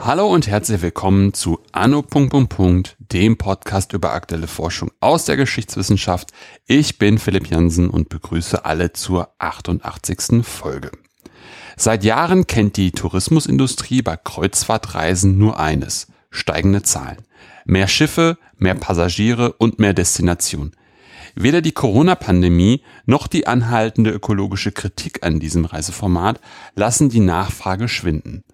Hallo und herzlich willkommen zu Anno. dem Podcast über aktuelle Forschung aus der Geschichtswissenschaft. Ich bin Philipp Jansen und begrüße alle zur 88. Folge. Seit Jahren kennt die Tourismusindustrie bei Kreuzfahrtreisen nur eines, steigende Zahlen. Mehr Schiffe, mehr Passagiere und mehr Destinationen. Weder die Corona-Pandemie noch die anhaltende ökologische Kritik an diesem Reiseformat lassen die Nachfrage schwinden.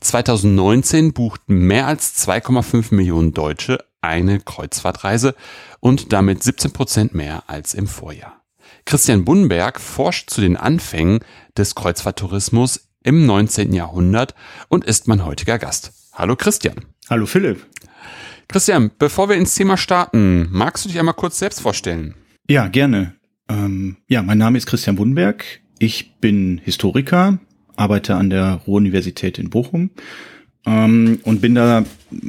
2019 buchten mehr als 2,5 Millionen Deutsche eine Kreuzfahrtreise und damit 17 Prozent mehr als im Vorjahr. Christian Bunberg forscht zu den Anfängen des Kreuzfahrttourismus im 19. Jahrhundert und ist mein heutiger Gast. Hallo Christian. Hallo Philipp. Christian, bevor wir ins Thema starten, magst du dich einmal kurz selbst vorstellen? Ja, gerne. Ähm, ja, mein Name ist Christian Bunberg. Ich bin Historiker, arbeite an der Ruhr-Universität in Bochum ähm, und bin da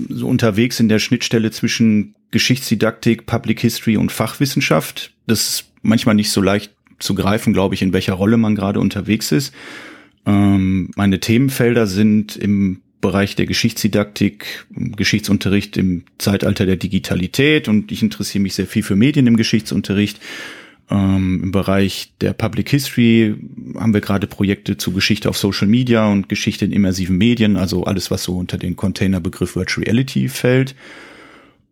so unterwegs in der Schnittstelle zwischen Geschichtsdidaktik, Public History und Fachwissenschaft. Das ist manchmal nicht so leicht zu greifen, glaube ich, in welcher Rolle man gerade unterwegs ist. Ähm, meine Themenfelder sind im Bereich der Geschichtsdidaktik, Geschichtsunterricht im Zeitalter der Digitalität und ich interessiere mich sehr viel für Medien im Geschichtsunterricht ähm, Im Bereich der Public History haben wir gerade Projekte zu Geschichte auf Social Media und Geschichte in immersiven Medien, also alles, was so unter den Containerbegriff Virtual Reality fällt.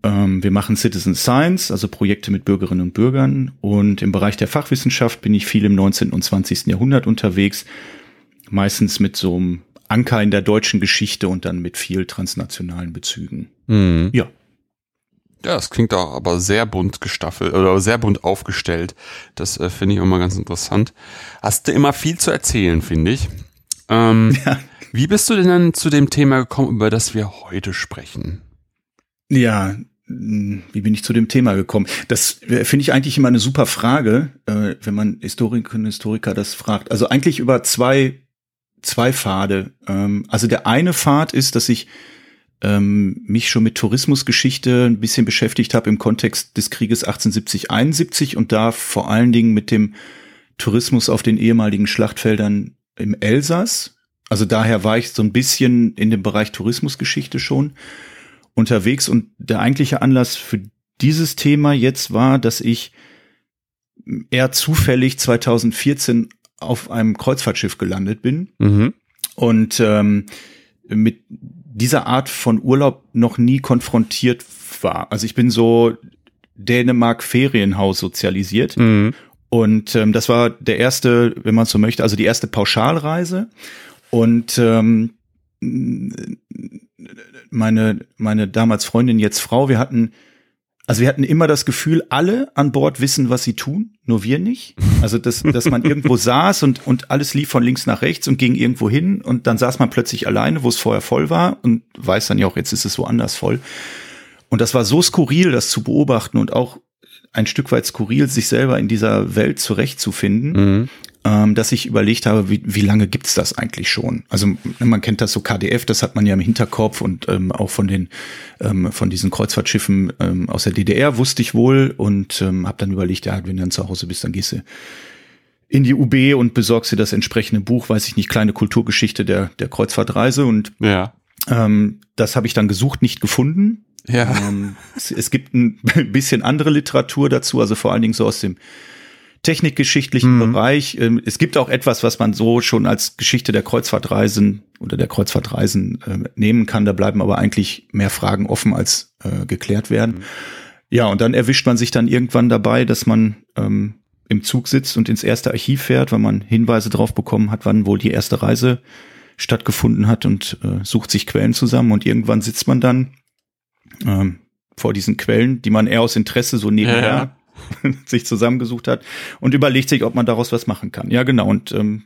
Ähm, wir machen Citizen Science, also Projekte mit Bürgerinnen und Bürgern. Und im Bereich der Fachwissenschaft bin ich viel im 19. und 20. Jahrhundert unterwegs, meistens mit so einem Anker in der deutschen Geschichte und dann mit viel transnationalen Bezügen. Mhm. Ja. Ja, das klingt auch aber sehr bunt gestaffelt oder sehr bunt aufgestellt. Das äh, finde ich immer ganz interessant. Hast du immer viel zu erzählen, finde ich. Ähm, ja. Wie bist du denn dann zu dem Thema gekommen, über das wir heute sprechen? Ja, hm, wie bin ich zu dem Thema gekommen? Das äh, finde ich eigentlich immer eine super Frage, äh, wenn man Historikerinnen und Historiker das fragt. Also eigentlich über zwei, zwei Pfade. Ähm, also der eine Pfad ist, dass ich ähm, mich schon mit Tourismusgeschichte ein bisschen beschäftigt habe im Kontext des Krieges 1870-71 und da vor allen Dingen mit dem Tourismus auf den ehemaligen Schlachtfeldern im Elsass. Also daher war ich so ein bisschen in dem Bereich Tourismusgeschichte schon unterwegs und der eigentliche Anlass für dieses Thema jetzt war, dass ich eher zufällig 2014 auf einem Kreuzfahrtschiff gelandet bin mhm. und ähm, mit dieser Art von Urlaub noch nie konfrontiert war. Also ich bin so Dänemark Ferienhaus sozialisiert. Mhm. Und ähm, das war der erste, wenn man so möchte, also die erste Pauschalreise. Und ähm, meine, meine damals Freundin, jetzt Frau, wir hatten also wir hatten immer das Gefühl, alle an Bord wissen, was sie tun, nur wir nicht. Also dass, dass man irgendwo saß und, und alles lief von links nach rechts und ging irgendwo hin und dann saß man plötzlich alleine, wo es vorher voll war und weiß dann ja auch, jetzt ist es woanders voll. Und das war so skurril, das zu beobachten und auch ein Stück weit skurril, sich selber in dieser Welt zurechtzufinden. Mhm ähm, dass ich überlegt habe, wie, wie lange gibt's das eigentlich schon? Also man kennt das so KDF, das hat man ja im Hinterkopf und ähm, auch von den ähm, von diesen Kreuzfahrtschiffen ähm, aus der DDR wusste ich wohl und ähm, habe dann überlegt, ja, wenn du dann zu Hause bist, dann gehst du in die UB und besorgst dir das entsprechende Buch, weiß ich nicht, kleine Kulturgeschichte der der Kreuzfahrtreise und ja. ähm, das habe ich dann gesucht, nicht gefunden. Ja. Ähm, es, es gibt ein bisschen andere Literatur dazu, also vor allen Dingen so aus dem technikgeschichtlichen mhm. Bereich. Ähm, es gibt auch etwas, was man so schon als Geschichte der Kreuzfahrtreisen oder der Kreuzfahrtreisen äh, nehmen kann. Da bleiben aber eigentlich mehr Fragen offen als äh, geklärt werden. Mhm. Ja, und dann erwischt man sich dann irgendwann dabei, dass man ähm, im Zug sitzt und ins erste Archiv fährt, weil man Hinweise drauf bekommen hat, wann wohl die erste Reise stattgefunden hat und äh, sucht sich Quellen zusammen und irgendwann sitzt man dann ähm, vor diesen Quellen, die man eher aus Interesse so nebenher ja, ja. sich zusammengesucht hat und überlegt sich, ob man daraus was machen kann. Ja, genau. Und ähm,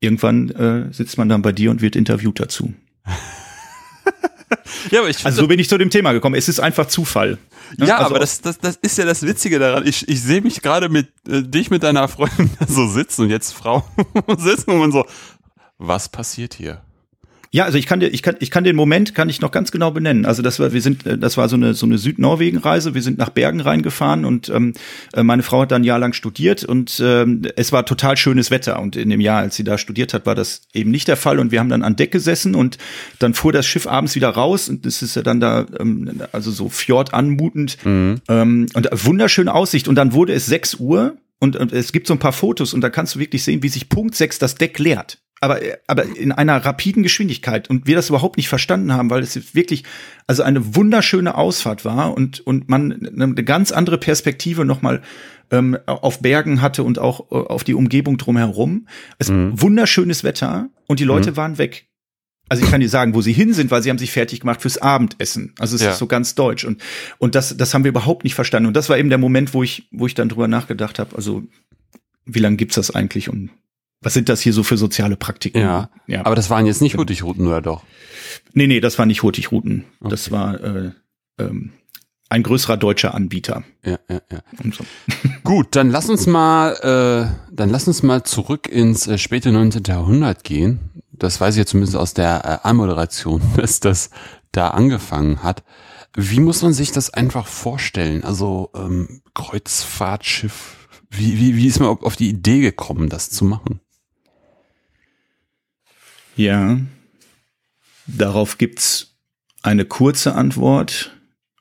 irgendwann äh, sitzt man dann bei dir und wird interviewt dazu. ja, aber ich also so bin ich zu dem Thema gekommen. Es ist einfach Zufall. Ne? Ja, also aber das, das, das ist ja das Witzige daran. Ich, ich sehe mich gerade mit äh, dich mit deiner Freundin so sitzen und jetzt Frau sitzen und so. Was passiert hier? Ja, also ich kann dir, ich kann, ich kann den Moment kann ich noch ganz genau benennen. Also das war, wir sind, äh, das war so eine so eine Südnorwegen-Reise. Wir sind nach Bergen reingefahren und ähm, äh, meine Frau hat dann ein Jahr lang studiert und ähm, es war total schönes Wetter. Und in dem Jahr, als sie da studiert hat, war das eben nicht der Fall. Und wir haben dann an Deck gesessen und dann fuhr das Schiff abends wieder raus und es ist ja dann da, ähm, also so Fjord anmutend mhm. ähm, und wunderschöne Aussicht. Und dann wurde es sechs Uhr und, und es gibt so ein paar Fotos und da kannst du wirklich sehen, wie sich Punkt sechs das Deck leert aber, aber in einer rapiden Geschwindigkeit und wir das überhaupt nicht verstanden haben, weil es wirklich also eine wunderschöne Ausfahrt war und, und man eine ganz andere Perspektive nochmal ähm, auf Bergen hatte und auch äh, auf die Umgebung drumherum. Es mhm. wunderschönes Wetter und die Leute mhm. waren weg. Also ich kann dir sagen, wo sie hin sind, weil sie haben sich fertig gemacht fürs Abendessen. Also es ja. ist so ganz deutsch und und das das haben wir überhaupt nicht verstanden und das war eben der Moment, wo ich wo ich dann drüber nachgedacht habe. Also wie lange gibt's das eigentlich und was sind das hier so für soziale Praktiken? Ja, ja. aber das waren jetzt nicht Hurtigruten, oder doch? Nee, nee, das waren nicht Hurtigruten. Okay. Das war äh, ähm, ein größerer deutscher Anbieter. Ja, ja, ja. So. Gut, dann lass uns mal, äh, dann lass uns mal zurück ins äh, späte 19. Jahrhundert gehen. Das weiß ich jetzt zumindest aus der äh, Anmoderation, dass das da angefangen hat. Wie muss man sich das einfach vorstellen? Also ähm, Kreuzfahrtschiff, wie, wie, wie ist man auf die Idee gekommen, das zu machen? Ja, darauf gibt's eine kurze Antwort,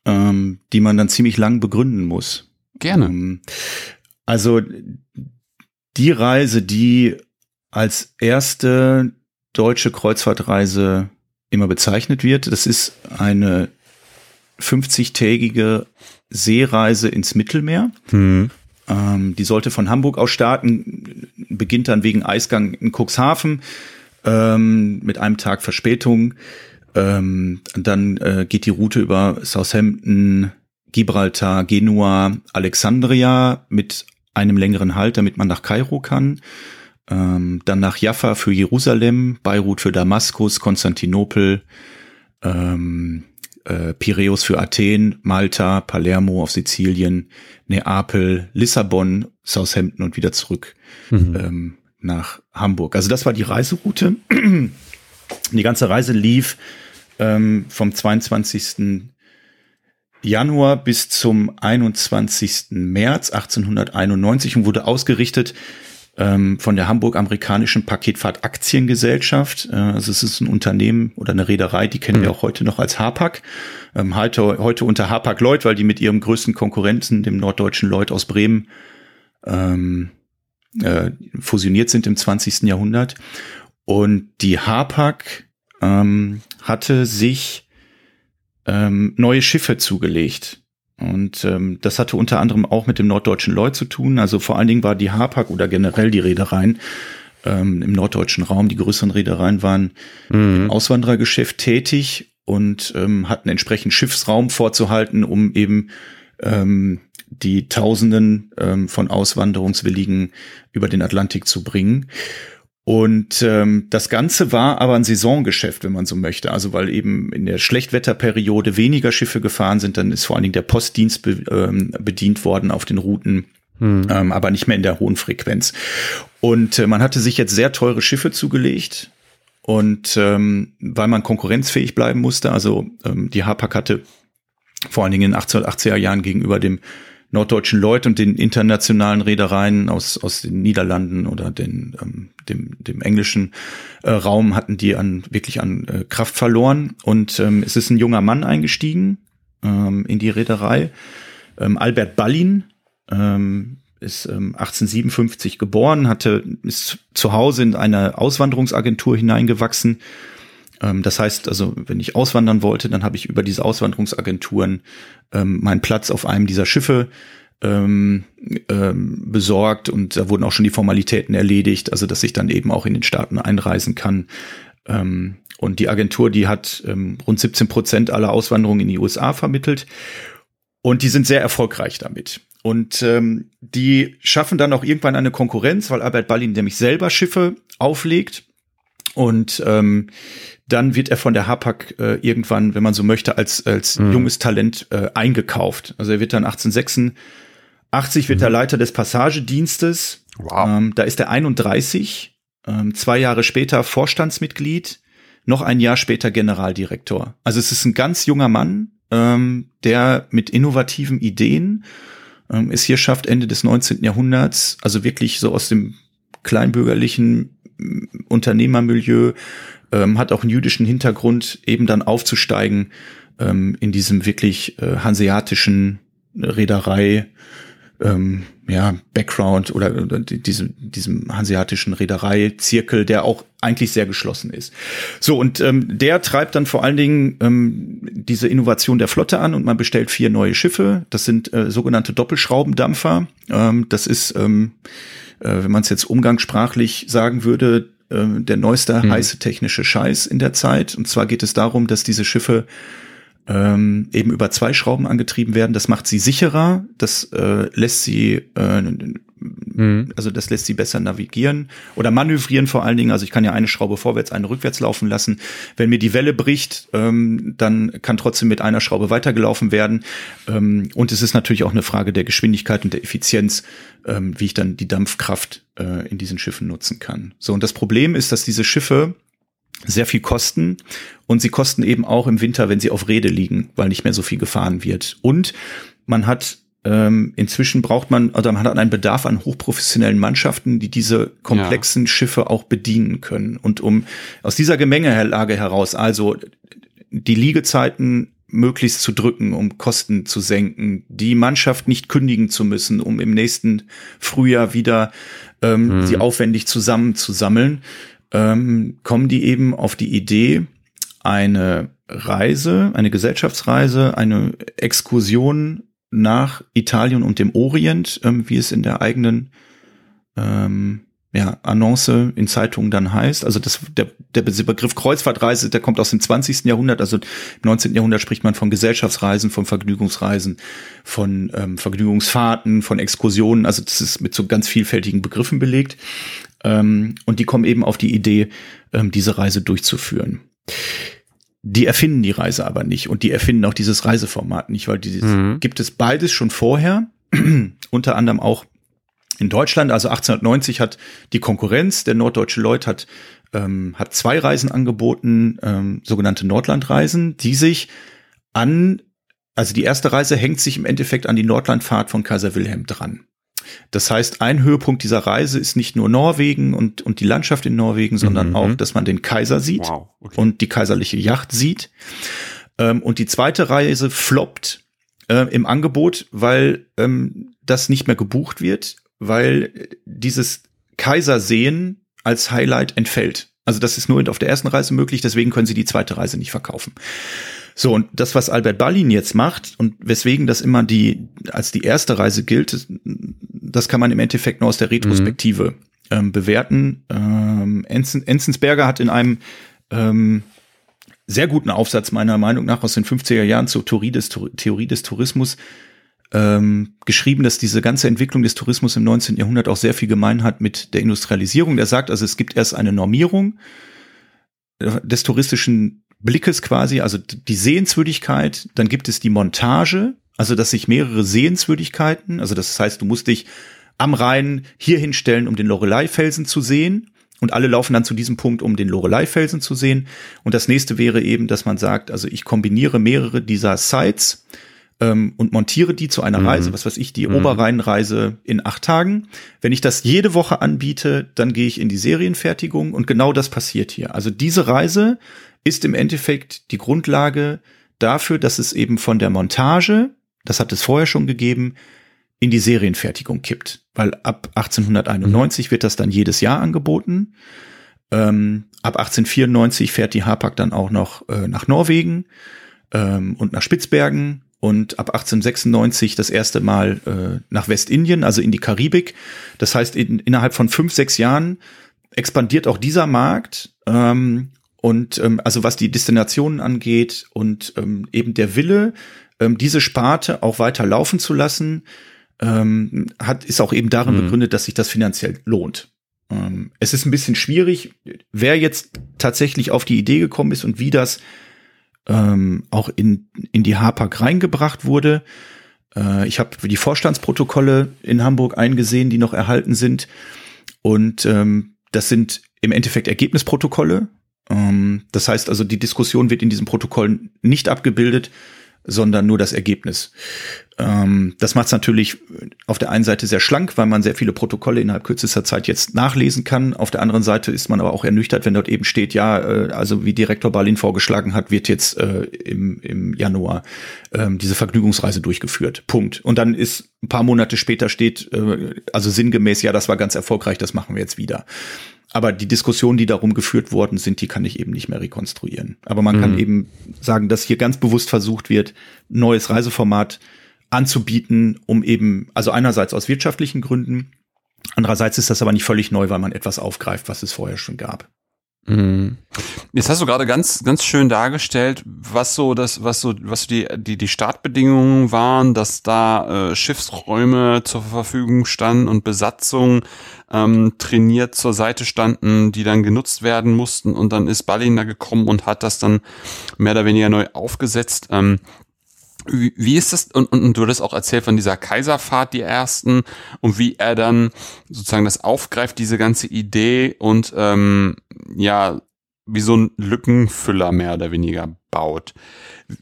ähm, die man dann ziemlich lang begründen muss. Gerne. Ähm, also die Reise, die als erste deutsche Kreuzfahrtreise immer bezeichnet wird, das ist eine 50-tägige Seereise ins Mittelmeer. Hm. Ähm, die sollte von Hamburg aus starten, beginnt dann wegen Eisgang in Cuxhaven ähm, mit einem Tag Verspätung. Ähm, dann äh, geht die Route über Southampton, Gibraltar, Genua, Alexandria mit einem längeren Halt, damit man nach Kairo kann. Ähm, dann nach Jaffa für Jerusalem, Beirut für Damaskus, Konstantinopel, ähm, äh, Piräus für Athen, Malta, Palermo auf Sizilien, Neapel, Lissabon, Southampton und wieder zurück. Mhm. Ähm, nach Hamburg. Also das war die Reiseroute. Die ganze Reise lief ähm, vom 22. Januar bis zum 21. März 1891 und wurde ausgerichtet ähm, von der Hamburg-Amerikanischen Paketfahrt Aktiengesellschaft. Äh, also es ist ein Unternehmen oder eine Reederei, die kennen mhm. wir auch heute noch als Hapag. Ähm, heute, heute unter Hapag Lloyd, weil die mit ihrem größten Konkurrenten, dem norddeutschen Lloyd aus Bremen, ähm, äh, fusioniert sind im 20. Jahrhundert. Und die Hapag ähm, hatte sich ähm, neue Schiffe zugelegt. Und ähm, das hatte unter anderem auch mit dem norddeutschen Lloyd zu tun. Also vor allen Dingen war die Hapag oder generell die Reedereien ähm, im norddeutschen Raum, die größeren Reedereien waren mhm. im Auswanderergeschäft tätig und ähm, hatten entsprechend Schiffsraum vorzuhalten, um eben ähm, die Tausenden ähm, von Auswanderungswilligen über den Atlantik zu bringen. Und ähm, das Ganze war aber ein Saisongeschäft, wenn man so möchte. Also weil eben in der Schlechtwetterperiode weniger Schiffe gefahren sind, dann ist vor allen Dingen der Postdienst be ähm, bedient worden auf den Routen, hm. ähm, aber nicht mehr in der hohen Frequenz. Und äh, man hatte sich jetzt sehr teure Schiffe zugelegt. Und ähm, weil man konkurrenzfähig bleiben musste, also ähm, die Hapag hatte vor allen Dingen in den 1880er Jahren gegenüber dem norddeutschen Lloyd und den internationalen Reedereien aus, aus den Niederlanden oder den, ähm, dem, dem englischen äh, Raum hatten die an wirklich an äh, Kraft verloren. Und ähm, es ist ein junger Mann eingestiegen ähm, in die Reederei. Ähm, Albert Ballin ähm, ist ähm, 1857 geboren, hatte ist zu Hause in eine Auswanderungsagentur hineingewachsen das heißt also, wenn ich auswandern wollte, dann habe ich über diese Auswanderungsagenturen ähm, meinen Platz auf einem dieser Schiffe ähm, ähm, besorgt und da wurden auch schon die Formalitäten erledigt, also dass ich dann eben auch in den Staaten einreisen kann. Ähm, und die Agentur, die hat ähm, rund 17 Prozent aller Auswanderungen in die USA vermittelt und die sind sehr erfolgreich damit. Und ähm, die schaffen dann auch irgendwann eine Konkurrenz, weil Albert Ballin nämlich selber Schiffe auflegt und ähm, dann wird er von der Hapag äh, irgendwann, wenn man so möchte, als, als mhm. junges Talent äh, eingekauft. Also er wird dann 1886 wird mhm. er Leiter des Passagedienstes. Wow. Ähm, da ist er 31, ähm, zwei Jahre später Vorstandsmitglied, noch ein Jahr später Generaldirektor. Also es ist ein ganz junger Mann, ähm, der mit innovativen Ideen ähm, es hier schafft, Ende des 19. Jahrhunderts, also wirklich so aus dem kleinbürgerlichen Unternehmermilieu, ähm, hat auch einen jüdischen Hintergrund, eben dann aufzusteigen ähm, in diesem wirklich äh, hanseatischen Reederei, ähm, ja, Background oder, oder diesem, diesem hanseatischen Reederei-Zirkel, der auch eigentlich sehr geschlossen ist. So, und ähm, der treibt dann vor allen Dingen ähm, diese Innovation der Flotte an und man bestellt vier neue Schiffe. Das sind äh, sogenannte Doppelschraubendampfer. Ähm, das ist, ähm, äh, wenn man es jetzt umgangssprachlich sagen würde, äh, der neueste mhm. heiße technische Scheiß in der Zeit. Und zwar geht es darum, dass diese Schiffe ähm, eben über zwei Schrauben angetrieben werden. Das macht sie sicherer, das äh, lässt sie, äh, mhm. also das lässt sie besser navigieren oder manövrieren vor allen Dingen. Also ich kann ja eine Schraube vorwärts, eine rückwärts laufen lassen. Wenn mir die Welle bricht, ähm, dann kann trotzdem mit einer Schraube weitergelaufen werden. Ähm, und es ist natürlich auch eine Frage der Geschwindigkeit und der Effizienz, ähm, wie ich dann die Dampfkraft äh, in diesen Schiffen nutzen kann. So, und das Problem ist, dass diese Schiffe sehr viel kosten und sie kosten eben auch im Winter, wenn sie auf Rede liegen, weil nicht mehr so viel gefahren wird. Und man hat ähm, inzwischen braucht man oder man hat einen Bedarf an hochprofessionellen Mannschaften, die diese komplexen ja. Schiffe auch bedienen können. Und um aus dieser Gemengelage heraus, also die Liegezeiten möglichst zu drücken, um Kosten zu senken, die Mannschaft nicht kündigen zu müssen, um im nächsten Frühjahr wieder ähm, mhm. sie aufwendig zusammenzusammeln, ähm, kommen die eben auf die Idee, eine Reise, eine Gesellschaftsreise, eine Exkursion nach Italien und dem Orient, ähm, wie es in der eigenen ähm, ja, Annonce in Zeitungen dann heißt. Also das, der, der Begriff Kreuzfahrtreise, der kommt aus dem 20. Jahrhundert. Also im 19. Jahrhundert spricht man von Gesellschaftsreisen, von Vergnügungsreisen, von ähm, Vergnügungsfahrten, von Exkursionen. Also das ist mit so ganz vielfältigen Begriffen belegt. Ähm, und die kommen eben auf die Idee, ähm, diese Reise durchzuführen. Die erfinden die Reise aber nicht und die erfinden auch dieses Reiseformat nicht, weil dieses mhm. gibt es beides schon vorher, unter anderem auch in Deutschland. Also 1890 hat die Konkurrenz, der norddeutsche Lloyd hat ähm, hat zwei Reisen angeboten, ähm, sogenannte Nordlandreisen, die sich an, also die erste Reise hängt sich im Endeffekt an die Nordlandfahrt von Kaiser Wilhelm dran. Das heißt, ein Höhepunkt dieser Reise ist nicht nur Norwegen und, und die Landschaft in Norwegen, sondern mhm. auch, dass man den Kaiser sieht wow, okay. und die kaiserliche Yacht sieht. Ähm, und die zweite Reise floppt äh, im Angebot, weil ähm, das nicht mehr gebucht wird, weil dieses Kaisersehen als Highlight entfällt. Also das ist nur auf der ersten Reise möglich, deswegen können sie die zweite Reise nicht verkaufen. So, und das, was Albert Ballin jetzt macht und weswegen das immer die, als die erste Reise gilt, das kann man im Endeffekt nur aus der Retrospektive mhm. ähm, bewerten. Ähm, Enzen, Enzensberger hat in einem ähm, sehr guten Aufsatz meiner Meinung nach aus den 50er Jahren zur Theorie des, Theorie des Tourismus ähm, geschrieben, dass diese ganze Entwicklung des Tourismus im 19. Jahrhundert auch sehr viel gemein hat mit der Industrialisierung. Der sagt also, es gibt erst eine Normierung des touristischen Blickes quasi, also die Sehenswürdigkeit, dann gibt es die Montage, also dass sich mehrere Sehenswürdigkeiten, also das heißt, du musst dich am Rhein hier hinstellen, um den Lorelei-Felsen zu sehen. Und alle laufen dann zu diesem Punkt, um den Lorelei-Felsen zu sehen. Und das nächste wäre eben, dass man sagt, also ich kombiniere mehrere dieser Sites ähm, und montiere die zu einer mhm. Reise, was weiß ich, die mhm. Oberrheinreise in acht Tagen. Wenn ich das jede Woche anbiete, dann gehe ich in die Serienfertigung und genau das passiert hier. Also diese Reise ist im Endeffekt die Grundlage dafür, dass es eben von der Montage, das hat es vorher schon gegeben, in die Serienfertigung kippt. Weil ab 1891 mhm. wird das dann jedes Jahr angeboten. Ähm, ab 1894 fährt die Hapag dann auch noch äh, nach Norwegen ähm, und nach Spitzbergen und ab 1896 das erste Mal äh, nach Westindien, also in die Karibik. Das heißt, in, innerhalb von fünf, sechs Jahren expandiert auch dieser Markt ähm, und ähm, also was die Destinationen angeht und ähm, eben der Wille, ähm, diese Sparte auch weiter laufen zu lassen, ähm, hat, ist auch eben darin mhm. begründet, dass sich das finanziell lohnt. Ähm, es ist ein bisschen schwierig, wer jetzt tatsächlich auf die Idee gekommen ist und wie das ähm, auch in, in die Hapag reingebracht wurde. Äh, ich habe die Vorstandsprotokolle in Hamburg eingesehen, die noch erhalten sind. Und ähm, das sind im Endeffekt Ergebnisprotokolle Ähm, das heißt also, die Diskussion wird in diesem Protokoll nicht abgebildet, sondern nur das Ergebnis. Ähm, das macht es natürlich auf der einen Seite sehr schlank, weil man sehr viele Protokolle innerhalb kürzester Zeit jetzt nachlesen kann. Auf der anderen Seite ist man aber auch ernüchtert, wenn dort eben steht, ja, äh, also wie Direktor Berlin vorgeschlagen hat, wird jetzt äh, im, im Januar äh, diese Vergnügungsreise durchgeführt. Punkt. Und dann ist ein paar Monate später steht, äh, also sinngemäß, ja, das war ganz erfolgreich, das machen wir jetzt wieder. Aber die Diskussionen, die darum geführt worden sind, die kann ich eben nicht mehr rekonstruieren. Aber man mhm. kann eben sagen, dass hier ganz bewusst versucht wird, neues Reiseformat anzubieten, um eben, also einerseits aus wirtschaftlichen Gründen, andererseits ist das aber nicht völlig neu, weil man etwas aufgreift, was es vorher schon gab. Mhm. Jetzt hast du gerade ganz, ganz schön dargestellt, was so das, was so, was die, die, die Startbedingungen waren, dass da äh, Schiffsräume zur Verfügung standen und Besatzungen ähm, trainiert zur Seite standen, die dann genutzt werden mussten und dann ist Ballin da gekommen und hat das dann mehr oder weniger neu aufgesetzt. Ähm, wie, wie ist das, und, und, und du hattest auch erzählt von dieser Kaiserfahrt, die ersten, und wie er dann sozusagen das aufgreift, diese ganze Idee und ähm, ja, wie so ein Lückenfüller mehr oder weniger baut.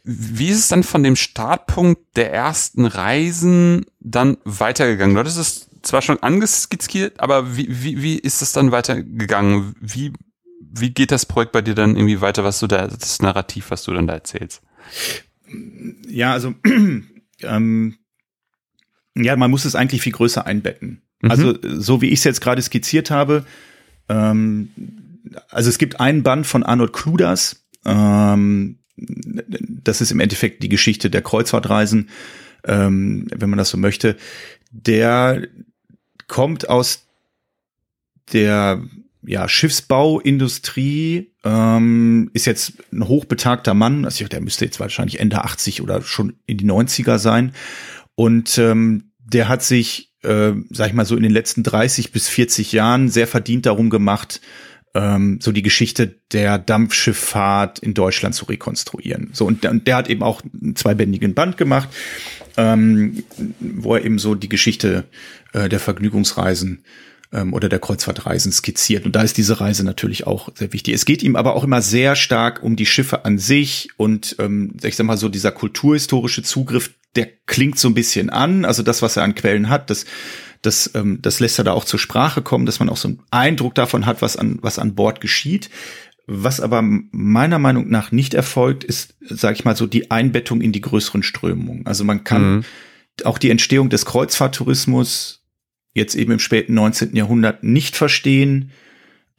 Wie ist es dann von dem Startpunkt der ersten Reisen dann weitergegangen? Du hattest es zwar schon angeskizziert, aber wie, wie, wie ist es dann weitergegangen? Wie, wie geht das Projekt bei dir dann irgendwie weiter, was du da, das Narrativ, was du dann da erzählst? Ja, also ähm, ja, man muss es eigentlich viel größer einbetten. Mhm. Also so wie ich es jetzt gerade skizziert habe, ähm, also es gibt einen Band von Arnold Kluders, ähm, das ist im Endeffekt die Geschichte der Kreuzfahrtreisen, ähm, wenn man das so möchte. Der kommt aus der ja, Schiffsbauindustrie, ähm, ist jetzt ein hochbetagter Mann, also der müsste jetzt wahrscheinlich Ende 80 oder schon in die 90er sein. Und ähm, der hat sich, äh, sag ich mal so, in den letzten 30 bis 40 Jahren sehr verdient darum gemacht, ähm, so die Geschichte der Dampfschifffahrt in Deutschland zu rekonstruieren. So, und, und der hat eben auch einen zweibändigen Band gemacht, ähm, wo er eben so die Geschichte äh, der Vergnügungsreisen ähm, oder der Kreuzfahrtreisen skizziert. Und da ist diese Reise natürlich auch sehr wichtig. Es geht ihm aber auch immer sehr stark um die Schiffe an sich und ähm, ich sag mal so dieser kulturhistorische Zugriff, der klingt so ein bisschen an. Also das, was er an Quellen hat, das das, ähm, das lässt er da auch zur Sprache kommen, dass man auch so einen Eindruck davon hat, was an, was an Bord geschieht. Was aber meiner Meinung nach nicht erfolgt, ist, sage ich mal so, die Einbettung in die größeren Strömungen. Also man kann mhm. auch die Entstehung des Kreuzfahrttourismus jetzt eben im späten 19. Jahrhundert nicht verstehen,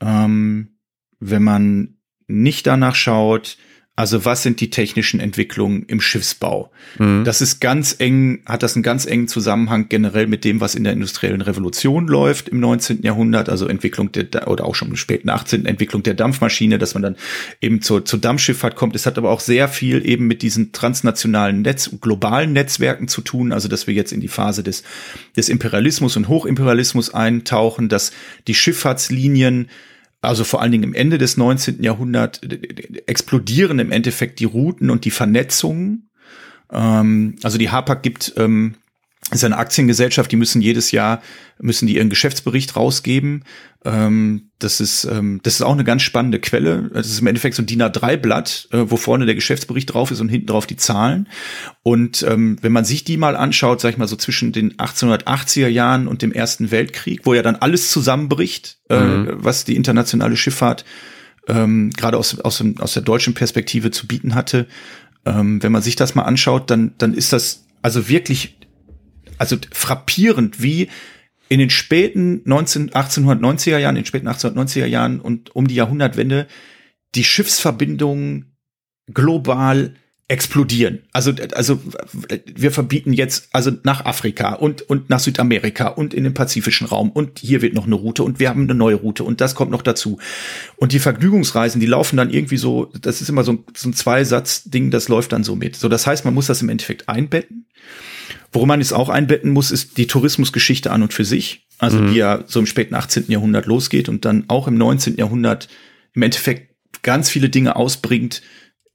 ähm, wenn man nicht danach schaut, also was sind die technischen Entwicklungen im Schiffsbau? Mhm. Das ist ganz eng, hat das einen ganz engen Zusammenhang generell mit dem, was in der industriellen Revolution läuft im 19. Jahrhundert, also Entwicklung der, oder auch schon im späten 18. Entwicklung der Dampfmaschine, dass man dann eben zur, zur Dampfschifffahrt kommt. Es hat aber auch sehr viel eben mit diesen transnationalen Netz, globalen Netzwerken zu tun, also dass wir jetzt in die Phase des, des Imperialismus und Hochimperialismus eintauchen, dass die Schifffahrtslinien also vor allen Dingen im Ende des 19. Jahrhunderts, explodieren im Endeffekt die Routen und die Vernetzungen. Ähm, also die Hapag gibt ähm, ist eine Aktiengesellschaft, die müssen jedes Jahr müssen die ihren Geschäftsbericht rausgeben. Ähm, das ist ähm, das ist auch eine ganz spannende Quelle. Das ist im Endeffekt so ein DIN A3-Blatt, äh, wo vorne der Geschäftsbericht drauf ist und hinten drauf die Zahlen. Und ähm, wenn man sich die mal anschaut, sag ich mal so zwischen den 1880er Jahren und dem Ersten Weltkrieg, wo ja dann alles zusammenbricht, äh, mhm. was die internationale Schifffahrt ähm, gerade aus, aus, aus der deutschen Perspektive zu bieten hatte. Ähm, wenn man sich das mal anschaut, dann, dann ist das also wirklich also frappierend, wie in den späten 19, 1890er Jahren, in den späten 1890er Jahren und um die Jahrhundertwende die Schiffsverbindungen global explodieren. Also, also wir verbieten jetzt also nach Afrika und, und nach Südamerika und in den pazifischen Raum und hier wird noch eine Route und wir haben eine neue Route und das kommt noch dazu. Und die Vergnügungsreisen, die laufen dann irgendwie so, das ist immer so, so ein Zweisatz-Ding, das läuft dann so mit. So, das heißt, man muss das im Endeffekt einbetten. Worum man es auch einbetten muss, ist die Tourismusgeschichte an und für sich. Also mhm. die ja so im späten 18. Jahrhundert losgeht und dann auch im 19. Jahrhundert im Endeffekt ganz viele Dinge ausbringt,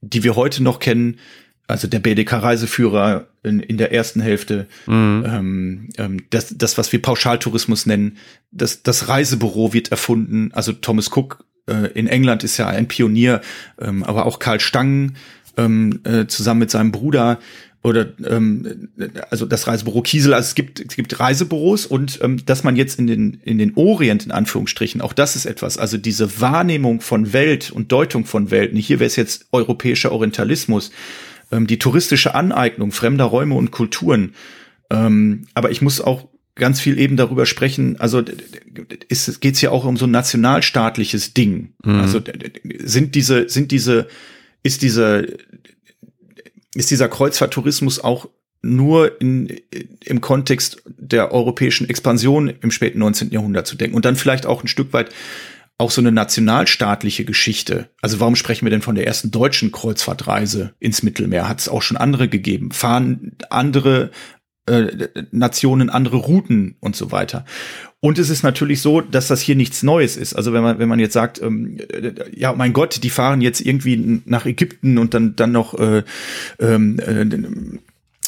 die wir heute noch kennen. Also der BDK-Reiseführer in, in der ersten Hälfte, mhm. ähm, ähm, das, das, was wir Pauschaltourismus nennen, das, das Reisebüro wird erfunden. Also Thomas Cook äh, in England ist ja ein Pionier, ähm, aber auch Karl Stangen ähm, äh, zusammen mit seinem Bruder oder ähm, also das Reisebüro Kiesel, also es gibt es gibt Reisebüros und ähm, dass man jetzt in den in den Orient in Anführungsstrichen, auch das ist etwas, also diese Wahrnehmung von Welt und Deutung von Welt, nicht hier wäre es jetzt europäischer Orientalismus, ähm, die touristische Aneignung fremder Räume und Kulturen, ähm, aber ich muss auch ganz viel eben darüber sprechen, also ist geht's ja auch um so ein nationalstaatliches Ding. Mhm. Also sind diese sind diese ist diese ist dieser Kreuzfahrttourismus auch nur in, im Kontext der europäischen Expansion im späten 19. Jahrhundert zu denken und dann vielleicht auch ein Stück weit auch so eine nationalstaatliche Geschichte. Also warum sprechen wir denn von der ersten deutschen Kreuzfahrtreise ins Mittelmeer? Hat es auch schon andere gegeben? Fahren andere äh, Nationen andere Routen und so weiter. Und es ist natürlich so, dass das hier nichts Neues ist. Also wenn man, wenn man jetzt sagt, ähm, äh, ja, mein Gott, die fahren jetzt irgendwie nach Ägypten und dann, dann noch äh, ähm, äh,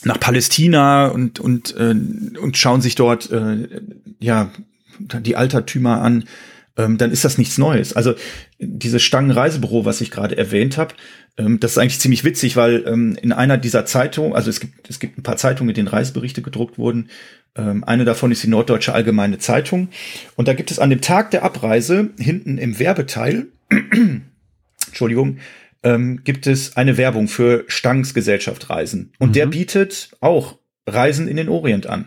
nach Palästina und, und, äh, und schauen sich dort äh, ja die Altertümer an, ähm, dann ist das nichts Neues. Also dieses Stangenreisebüro, was ich gerade erwähnt habe, das ist eigentlich ziemlich witzig, weil ähm, in einer dieser Zeitungen, also es gibt, es gibt ein paar Zeitungen, in denen Reiseberichte gedruckt wurden. Ähm, eine davon ist die Norddeutsche Allgemeine Zeitung. Und da gibt es an dem Tag der Abreise hinten im Werbeteil, Entschuldigung, ähm, gibt es eine Werbung für Stangs Gesellschaft Reisen. Und mhm. der bietet auch Reisen in den Orient an.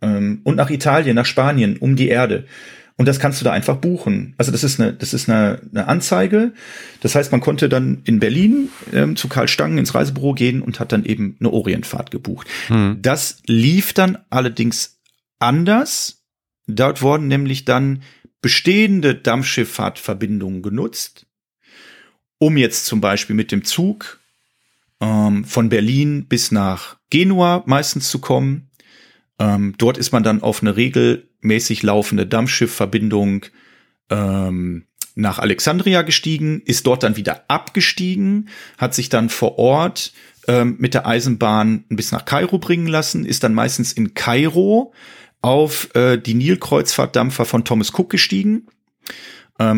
Ähm, und nach Italien, nach Spanien, um die Erde. Und das kannst du da einfach buchen. Also das ist eine, das ist eine, eine Anzeige. Das heißt, man konnte dann in Berlin ähm, zu Karl Stangen ins Reisebüro gehen und hat dann eben eine Orientfahrt gebucht. Hm. Das lief dann allerdings anders. Dort wurden nämlich dann bestehende Dampfschifffahrtverbindungen genutzt, um jetzt zum Beispiel mit dem Zug ähm, von Berlin bis nach Genua meistens zu kommen. Ähm, dort ist man dann auf eine Regel mäßig laufende Dampfschiffverbindung ähm, nach Alexandria gestiegen, ist dort dann wieder abgestiegen, hat sich dann vor Ort ähm, mit der Eisenbahn bis nach Kairo bringen lassen, ist dann meistens in Kairo auf äh, die Nilkreuzfahrtdampfer von Thomas Cook gestiegen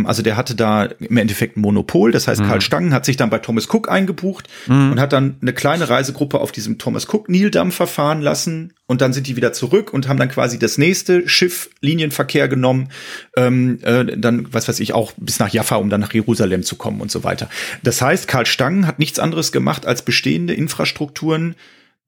also der hatte da im Endeffekt ein Monopol. Das heißt, mhm. Karl Stangen hat sich dann bei Thomas Cook eingebucht mhm. und hat dann eine kleine Reisegruppe auf diesem Thomas Cook Nildampfer fahren lassen. Und dann sind die wieder zurück und haben dann quasi das nächste Schiff Linienverkehr genommen. Ähm, äh, dann, was weiß ich, auch bis nach Jaffa, um dann nach Jerusalem zu kommen und so weiter. Das heißt, Karl Stangen hat nichts anderes gemacht, als bestehende Infrastrukturen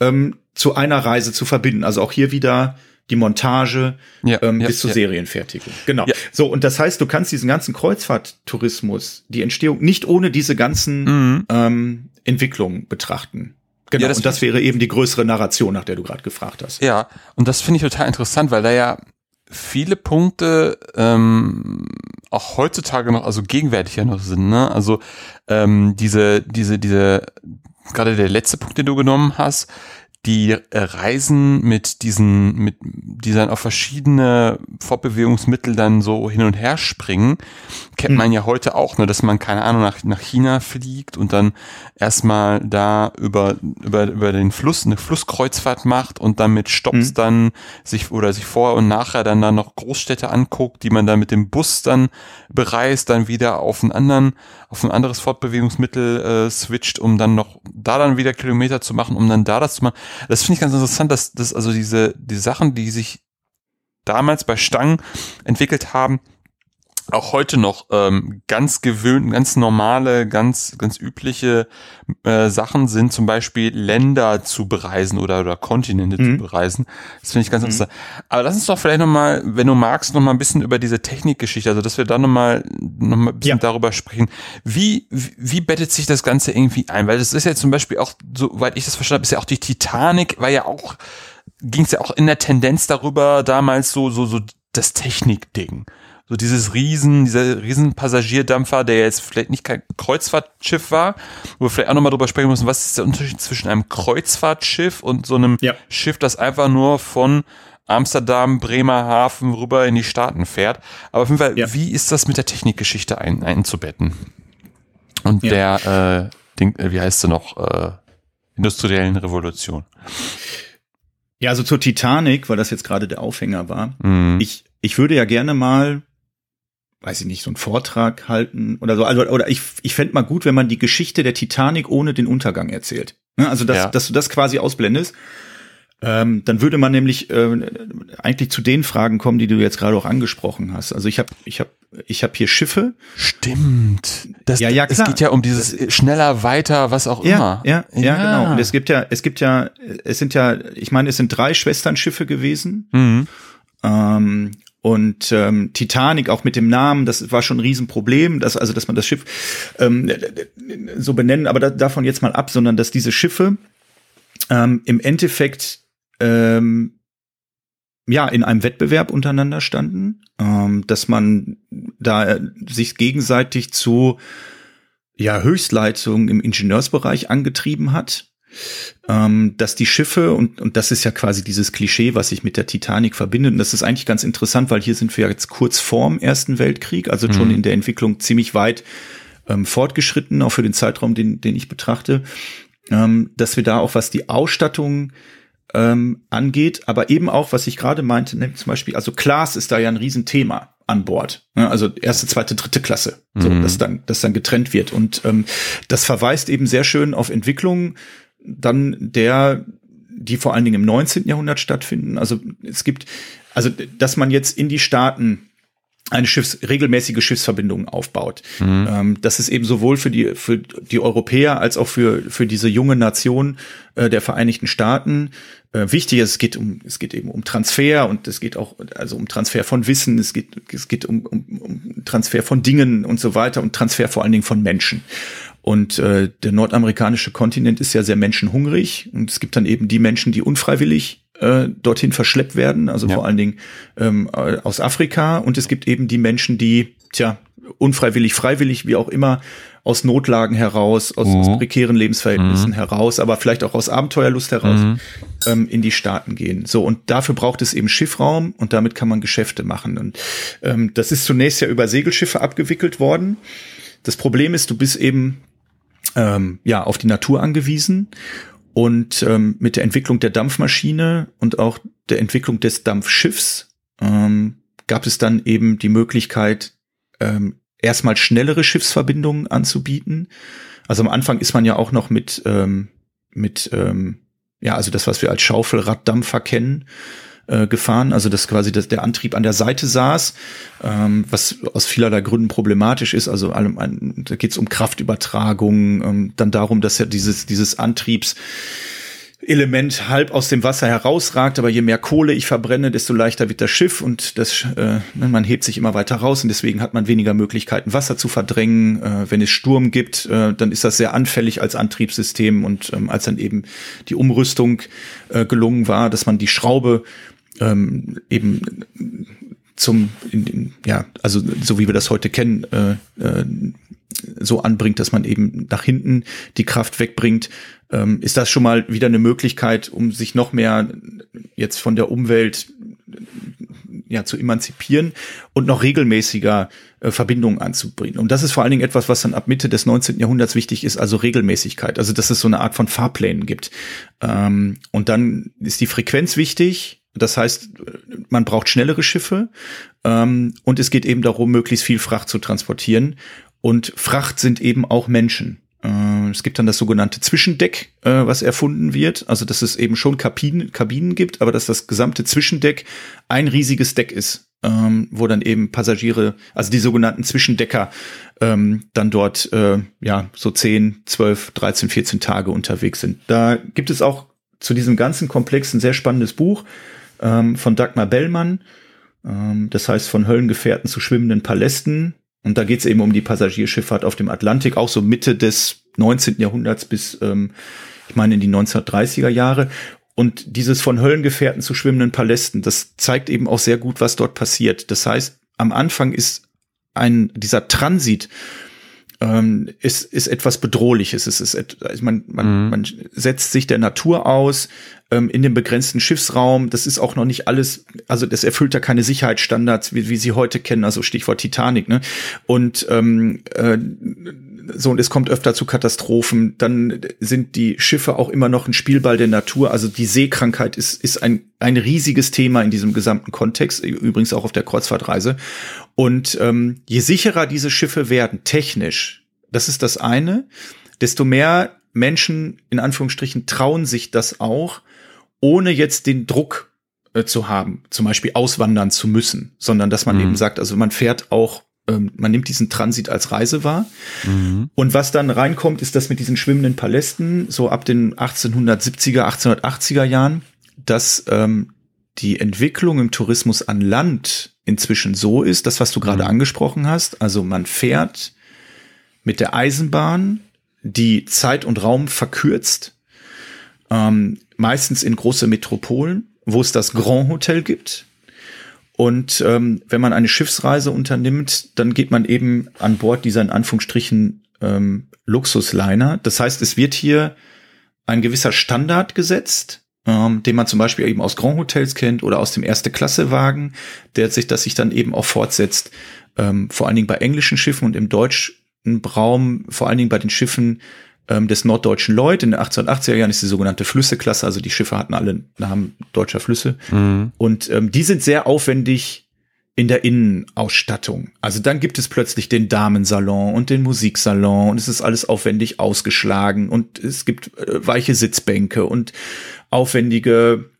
ähm, zu einer Reise zu verbinden. Also auch hier wieder die Montage ja, ähm, ja, bis zur ja. Serienfertigung. Genau. So, und das heißt, du kannst diesen ganzen Kreuzfahrttourismus, die Entstehung nicht ohne diese ganzen mhm. ähm, Entwicklungen betrachten. Genau, das und das wäre eben die größere Narration, nach der du gerade gefragt hast. Ja, und das finde ich total interessant, weil da ja viele Punkte ähm, auch heutzutage noch, also gegenwärtig ja noch sind, ne? Also ähm, diese, diese, diese, gerade der letzte Punkt, den du genommen hast, die äh, Reisen mit diesen, mit, die dann auf verschiedene Fortbewegungsmittel dann so hin und her springen, kennt mhm. man ja heute auch, ne, dass man, keine Ahnung, nach, nach China fliegt und dann erstmal da über, über, über den Fluss, eine Flusskreuzfahrt macht und dann mit Stops mhm. dann sich oder sich vorher und nachher dann da noch Großstädte anguckt, die man dann mit dem Bus dann bereist, dann wieder auf einen anderen, auf ein anderes Fortbewegungsmittel äh, switcht, um dann noch da dann wieder Kilometer zu machen, um dann da das zu machen. Das finde ich ganz interessant, dass, dass also diese, die Sachen, die sich damals bei Stangen entwickelt haben, auch heute noch ähm, ganz gewöhnt, ganz normale, ganz ganz übliche äh, Sachen sind, zum Beispiel Länder zu bereisen oder oder Kontinente mhm. zu bereisen. Das finde ich ganz mhm. interessant. Aber lass uns doch vielleicht noch mal, wenn du magst, noch mal ein bisschen über diese Technikgeschichte, also dass wir da noch mal noch mal ein bisschen ja. darüber sprechen. Wie, wie wie bettet sich das Ganze irgendwie ein? Weil das ist ja zum Beispiel auch, soweit ich das verstanden habe, ist ja auch die Titanic, war ja auch ging es ja auch in der Tendenz darüber damals so so so das Technikding so dieses riesen, dieser riesen Passagierdampfer, der jetzt vielleicht nicht kein Kreuzfahrtschiff war, wo wir vielleicht auch nochmal drüber sprechen müssen, was ist der Unterschied zwischen einem Kreuzfahrtschiff und so einem ja. Schiff, das einfach nur von Amsterdam, Bremerhaven rüber in die Staaten fährt. Aber auf jeden Fall, ja. wie ist das mit der Technikgeschichte ein, einzubetten? Und ja. der, äh, Ding, äh, wie heißt sie noch, äh, industriellen Revolution? Ja, also zur Titanic, weil das jetzt gerade der Aufhänger war. Mhm. Ich, ich würde ja gerne mal weiß ich nicht, so einen Vortrag halten oder so. Also, oder ich, ich fände mal gut, wenn man die Geschichte der Titanic ohne den Untergang erzählt. Ne? Also, dass, ja. dass du das quasi ausblendest. Ähm, dann würde man nämlich äh, eigentlich zu den Fragen kommen, die du jetzt gerade auch angesprochen hast. Also ich habe ich hab, ich hab hier Schiffe. Stimmt. Das, ja, ja, klar. Es geht ja um dieses schneller, weiter, was auch ja, immer. Ja, ja, ja, genau. Und es gibt ja, es gibt ja, es sind ja, ich meine, es sind drei Schwesternschiffe gewesen. Mhm. Ähm, und ähm, Titanic auch mit dem Namen, das war schon ein Riesenproblem, dass also dass man das Schiff ähm, so benennen, aber da, davon jetzt mal ab, sondern dass diese Schiffe ähm, im Endeffekt ähm, ja in einem Wettbewerb untereinander standen, ähm, dass man da sich gegenseitig zu ja Höchstleistungen im Ingenieursbereich angetrieben hat ähm, dass die Schiffe, und, und das ist ja quasi dieses Klischee, was sich mit der Titanic verbindet, und das ist eigentlich ganz interessant, weil hier sind wir jetzt kurz vorm Ersten Weltkrieg, also schon mhm. in der Entwicklung ziemlich weit ähm, fortgeschritten, auch für den Zeitraum, den, den ich betrachte, ähm, dass wir da auch, was die Ausstattung ähm, angeht, aber eben auch, was ich gerade meinte, ne, zum Beispiel, also Class ist da ja ein Riesenthema an Bord. Ne? Also erste, zweite, dritte Klasse, so, mhm. dass dann, dass dann getrennt wird. Und ähm, das verweist eben sehr schön auf Entwicklungen, dann der, die vor allen Dingen im 19. Jahrhundert stattfinden. Also es gibt, also dass man jetzt in die Staaten eine Schiffs, regelmäßige Schiffsverbindung aufbaut. Mhm. Ähm, das ist eben sowohl für die, für die Europäer als auch für, für diese junge Nation äh, der Vereinigten Staaten äh, wichtig. Es geht um, es geht eben um Transfer und es geht auch, also um Transfer von Wissen, es geht, es geht um, um, um Transfer von Dingen und so weiter und Transfer vor allen Dingen von Menschen. Und äh, der nordamerikanische Kontinent ist ja sehr menschenhungrig und es gibt dann eben die Menschen, die unfreiwillig äh, dorthin verschleppt werden, also ja. vor allen Dingen ähm, aus Afrika. Und es gibt eben die Menschen, die, tja, unfreiwillig, freiwillig, wie auch immer, aus Notlagen heraus, aus, mhm. aus prekären Lebensverhältnissen mhm. heraus, aber vielleicht auch aus Abenteuerlust heraus mhm. ähm, in die Staaten gehen. So, und dafür braucht es eben Schiffraum und damit kann man Geschäfte machen. Und ähm, das ist zunächst ja über Segelschiffe abgewickelt worden. Das Problem ist, du bist eben ähm, ja auf die Natur angewiesen und ähm, mit der Entwicklung der Dampfmaschine und auch der Entwicklung des Dampfschiffs ähm, gab es dann eben die Möglichkeit, ähm, erstmal schnellere Schiffsverbindungen anzubieten. Also am Anfang ist man ja auch noch mit, ähm, mit ähm, ja, also das, was wir als Schaufelraddampfer kennen, äh, gefahren, also dass quasi das, der Antrieb an der Seite saß, ähm, was aus vielerlei Gründen problematisch ist. Also allem, da geht es um Kraftübertragung, ähm, dann darum, dass ja dieses, dieses Antriebs Element halb aus dem Wasser herausragt, aber je mehr Kohle ich verbrenne, desto leichter wird das Schiff und das, äh, ne, man hebt sich immer weiter raus und deswegen hat man weniger Möglichkeiten, Wasser zu verdrängen. Äh, wenn es Sturm gibt, äh, dann ist das sehr anfällig als Antriebssystem und ähm, als dann eben die Umrüstung äh, gelungen war, dass man die Schraube ähm, eben zum, in, in, ja, also so wie wir das heute kennen, äh, äh, so anbringt, dass man eben nach hinten die Kraft wegbringt, ähm, ist das schon mal wieder eine Möglichkeit, um sich noch mehr jetzt von der Umwelt ja zu emanzipieren und noch regelmäßiger äh, Verbindungen anzubringen. Und das ist vor allen Dingen etwas, was dann ab Mitte des 19. Jahrhunderts wichtig ist, also Regelmäßigkeit, also dass es so eine Art von Fahrplänen gibt. Ähm, und dann ist die Frequenz wichtig, das heißt, man braucht schnellere Schiffe ähm, und es geht eben darum, möglichst viel Fracht zu transportieren. Und Fracht sind eben auch Menschen. Äh, es gibt dann das sogenannte Zwischendeck, äh, was erfunden wird. Also dass es eben schon Kabinen, Kabinen gibt, aber dass das gesamte Zwischendeck ein riesiges Deck ist, ähm, wo dann eben Passagiere, also die sogenannten Zwischendecker, ähm, dann dort äh, ja so 10, 12, 13, 14 Tage unterwegs sind. Da gibt es auch zu diesem ganzen Komplex ein sehr spannendes Buch ähm, von Dagmar Bellmann. Ähm, das heißt von Höllengefährten zu schwimmenden Palästen. Und da geht es eben um die Passagierschifffahrt auf dem Atlantik, auch so Mitte des 19. Jahrhunderts bis, ähm, ich meine, in die 1930er Jahre. Und dieses von Höllengefährten zu schwimmenden Palästen, das zeigt eben auch sehr gut, was dort passiert. Das heißt, am Anfang ist ein, dieser Transit ähm, ist, ist etwas Bedrohliches. Es ist, et, man, man, mhm. man setzt sich der Natur aus ähm, in dem begrenzten Schiffsraum. Das ist auch noch nicht alles, also das erfüllt ja keine Sicherheitsstandards, wie, wie sie heute kennen, also Stichwort Titanic. Ne? Und ähm, äh, so und es kommt öfter zu Katastrophen. Dann sind die Schiffe auch immer noch ein Spielball der Natur. Also die Seekrankheit ist, ist ein, ein riesiges Thema in diesem gesamten Kontext, übrigens auch auf der Kreuzfahrtreise. Und ähm, je sicherer diese Schiffe werden, technisch, das ist das eine, desto mehr Menschen in Anführungsstrichen trauen sich das auch, ohne jetzt den Druck äh, zu haben, zum Beispiel auswandern zu müssen, sondern dass man mhm. eben sagt, also man fährt auch ähm, man nimmt diesen Transit als Reise wahr. Mhm. Und was dann reinkommt, ist das mit diesen schwimmenden Palästen, so ab den 1870er, 1880er Jahren, dass ähm, die Entwicklung im Tourismus an Land inzwischen so ist, das, was du gerade mhm. angesprochen hast. Also man fährt mit der Eisenbahn, die Zeit und Raum verkürzt, ähm, meistens in große Metropolen, wo es das Grand Hotel gibt, und ähm, wenn man eine Schiffsreise unternimmt, dann geht man eben an Bord dieser in Anführungsstrichen ähm, Luxusliner. Das heißt, es wird hier ein gewisser Standard gesetzt, ähm, den man zum Beispiel eben aus Grand Hotels kennt oder aus dem Erste-Klasse-Wagen, der sich, dass sich dann eben auch fortsetzt, ähm, vor allen Dingen bei englischen Schiffen und im deutschen Raum, vor allen Dingen bei den Schiffen ähm, des norddeutschen Lloyd. In den 1880er Jahren ist die sogenannte Flüsseklasse, also die Schiffe hatten alle Namen deutscher Flüsse. Mhm. Und ähm, die sind sehr aufwendig in der Innenausstattung. Also dann gibt es plötzlich den Damensalon und den Musiksalon und es ist alles aufwendig ausgeschlagen und es gibt äh, weiche Sitzbänke und aufwendige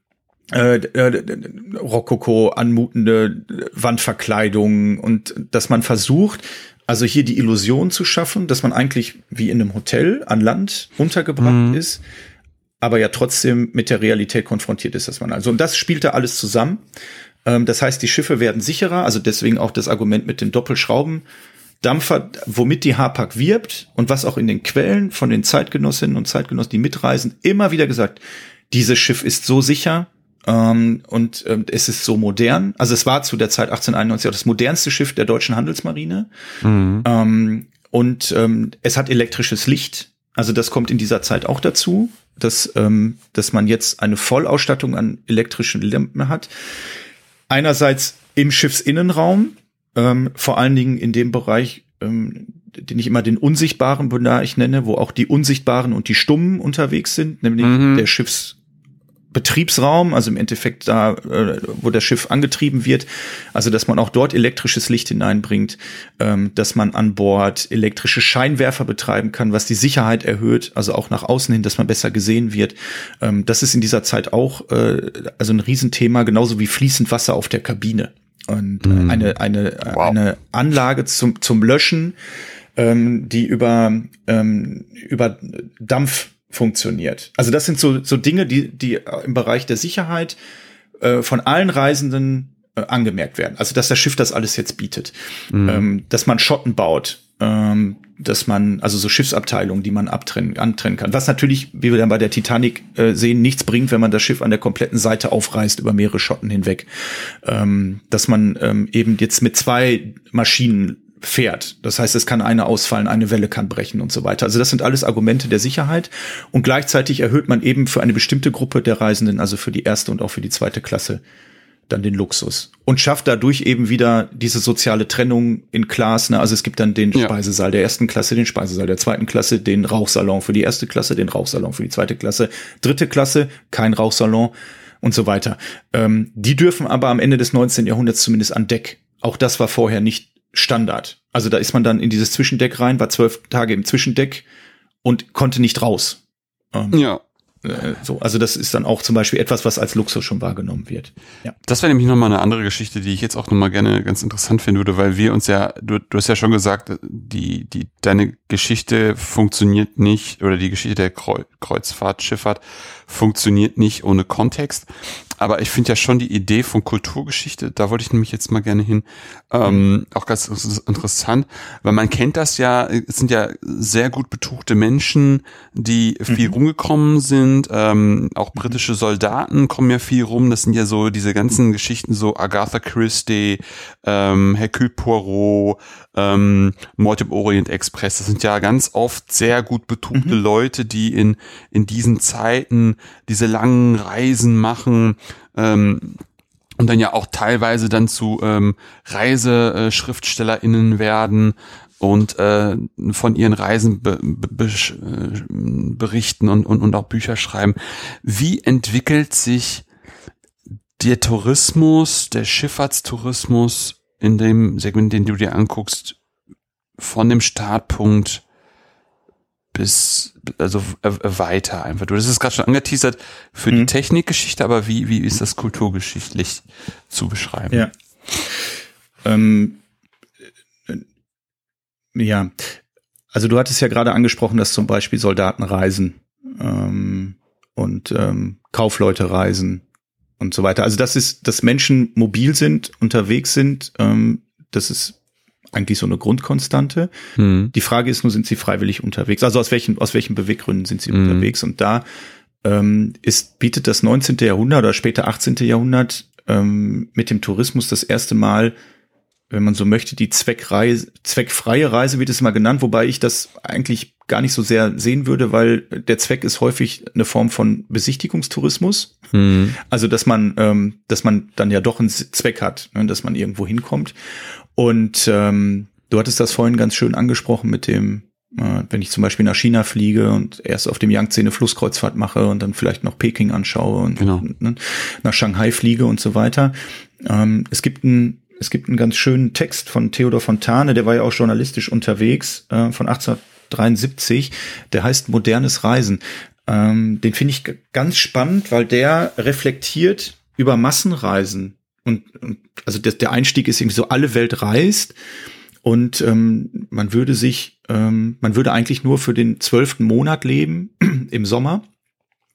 äh, äh, Rokoko anmutende Wandverkleidungen und dass man versucht, also hier die Illusion zu schaffen, dass man eigentlich wie in einem Hotel an Land untergebracht mhm. ist, aber ja trotzdem mit der Realität konfrontiert ist, dass man also und das spielt da alles zusammen. Ähm, das heißt, die Schiffe werden sicherer, also deswegen auch das Argument mit den Doppelschraubendampfer, womit die Hapag wirbt und was auch in den Quellen von den Zeitgenossinnen und Zeitgenossen, die mitreisen, immer wieder gesagt, dieses Schiff ist so sicher, ähm, und ähm, es ist so modern. Also es war zu der Zeit 1891 auch das modernste Schiff der deutschen Handelsmarine. Mhm. Ähm, und ähm, es hat elektrisches Licht. Also das kommt in dieser Zeit auch dazu, dass, ähm, dass man jetzt eine Vollausstattung an elektrischen Lampen hat. Einerseits im Schiffsinnenraum, ähm, vor allen Dingen in dem Bereich, ähm, den ich immer den unsichtbaren Bereich nenne, wo auch die unsichtbaren und die stummen unterwegs sind, nämlich mhm. der Schiffs Betriebsraum, also im Endeffekt da, äh, wo das Schiff angetrieben wird, also dass man auch dort elektrisches Licht hineinbringt, ähm, dass man an Bord elektrische Scheinwerfer betreiben kann, was die Sicherheit erhöht, also auch nach außen hin, dass man besser gesehen wird. Ähm, das ist in dieser Zeit auch äh, also ein Riesenthema, genauso wie fließend Wasser auf der Kabine und mhm. eine eine wow. eine Anlage zum zum Löschen, ähm, die über ähm, über Dampf funktioniert. Also das sind so, so Dinge, die, die im Bereich der Sicherheit äh, von allen Reisenden äh, angemerkt werden. Also dass das Schiff das alles jetzt bietet. Mhm. Ähm, dass man Schotten baut, ähm, dass man, also so Schiffsabteilungen, die man abtrennen, antrennen kann. Was natürlich, wie wir dann bei der Titanic äh, sehen, nichts bringt, wenn man das Schiff an der kompletten Seite aufreißt über mehrere Schotten hinweg. Ähm, dass man ähm, eben jetzt mit zwei Maschinen fährt. Das heißt, es kann eine ausfallen, eine Welle kann brechen und so weiter. Also das sind alles Argumente der Sicherheit. Und gleichzeitig erhöht man eben für eine bestimmte Gruppe der Reisenden, also für die erste und auch für die zweite Klasse, dann den Luxus und schafft dadurch eben wieder diese soziale Trennung in Klassen. Ne? Also es gibt dann den ja. Speisesaal der ersten Klasse, den Speisesaal der zweiten Klasse, den Rauchsalon für die erste Klasse, den Rauchsalon für die zweite Klasse, dritte Klasse, kein Rauchsalon und so weiter. Ähm, die dürfen aber am Ende des 19. Jahrhunderts zumindest an Deck. Auch das war vorher nicht Standard. Also da ist man dann in dieses Zwischendeck rein, war zwölf Tage im Zwischendeck und konnte nicht raus. Ähm, ja. Äh, so, also das ist dann auch zum Beispiel etwas, was als Luxus schon wahrgenommen wird. Ja. Das wäre nämlich nochmal eine andere Geschichte, die ich jetzt auch nochmal gerne ganz interessant finden würde, weil wir uns ja, du, du hast ja schon gesagt, die, die, deine Geschichte funktioniert nicht, oder die Geschichte der Kreuzfahrtschifffahrt funktioniert nicht ohne Kontext aber ich finde ja schon die Idee von Kulturgeschichte, da wollte ich nämlich jetzt mal gerne hin, ähm, auch ganz interessant, weil man kennt das ja, es sind ja sehr gut betuchte Menschen, die viel mhm. rumgekommen sind, ähm, auch britische Soldaten kommen ja viel rum, das sind ja so diese ganzen Geschichten, so Agatha Christie, ähm, Hercule Poirot, ähm, Mord im Orient Express. Das sind ja ganz oft sehr gut betuchte mhm. Leute, die in, in diesen Zeiten diese langen Reisen machen. Ähm, und dann ja auch teilweise dann zu ähm, ReiseschriftstellerInnen werden. und äh, von ihren Reisen be be äh, berichten und, und, und auch Bücher schreiben. Wie entwickelt sich der Tourismus, der Schifffahrtstourismus in dem Segment, den du dir anguckst, von dem Startpunkt bis also äh, weiter einfach. Du hast es gerade schon angeteasert für mhm. die Technikgeschichte, aber wie wie ist das kulturgeschichtlich zu beschreiben? Ja. Ähm, äh, ja, also du hattest ja gerade angesprochen, dass zum Beispiel Soldaten reisen ähm, und ähm, Kaufleute reisen und so weiter. Also das ist, dass Menschen mobil sind, unterwegs sind, ähm, das ist eigentlich so eine Grundkonstante. Hm. Die Frage ist nur, sind sie freiwillig unterwegs? Also aus welchen, aus welchen Beweggründen sind sie hm. unterwegs? Und da ähm, ist, bietet das 19. Jahrhundert oder später 18. Jahrhundert ähm, mit dem Tourismus das erste Mal, wenn man so möchte, die Zweckreise, zweckfreie Reise wird es mal genannt, wobei ich das eigentlich gar nicht so sehr sehen würde, weil der Zweck ist häufig eine Form von Besichtigungstourismus. Mhm. Also dass man, ähm, dass man dann ja doch einen Zweck hat, ne, dass man irgendwo hinkommt. Und ähm, du hattest das vorhin ganz schön angesprochen mit dem, äh, wenn ich zum Beispiel nach China fliege und erst auf dem Yangtze eine Flusskreuzfahrt mache und dann vielleicht noch Peking anschaue und genau. ne, nach Shanghai fliege und so weiter. Ähm, es gibt ein es gibt einen ganz schönen Text von Theodor Fontane, der war ja auch journalistisch unterwegs, äh, von 1873, der heißt Modernes Reisen. Ähm, den finde ich ganz spannend, weil der reflektiert über Massenreisen und, und also der, der Einstieg ist irgendwie so, alle Welt reist und ähm, man würde sich, ähm, man würde eigentlich nur für den zwölften Monat leben im Sommer.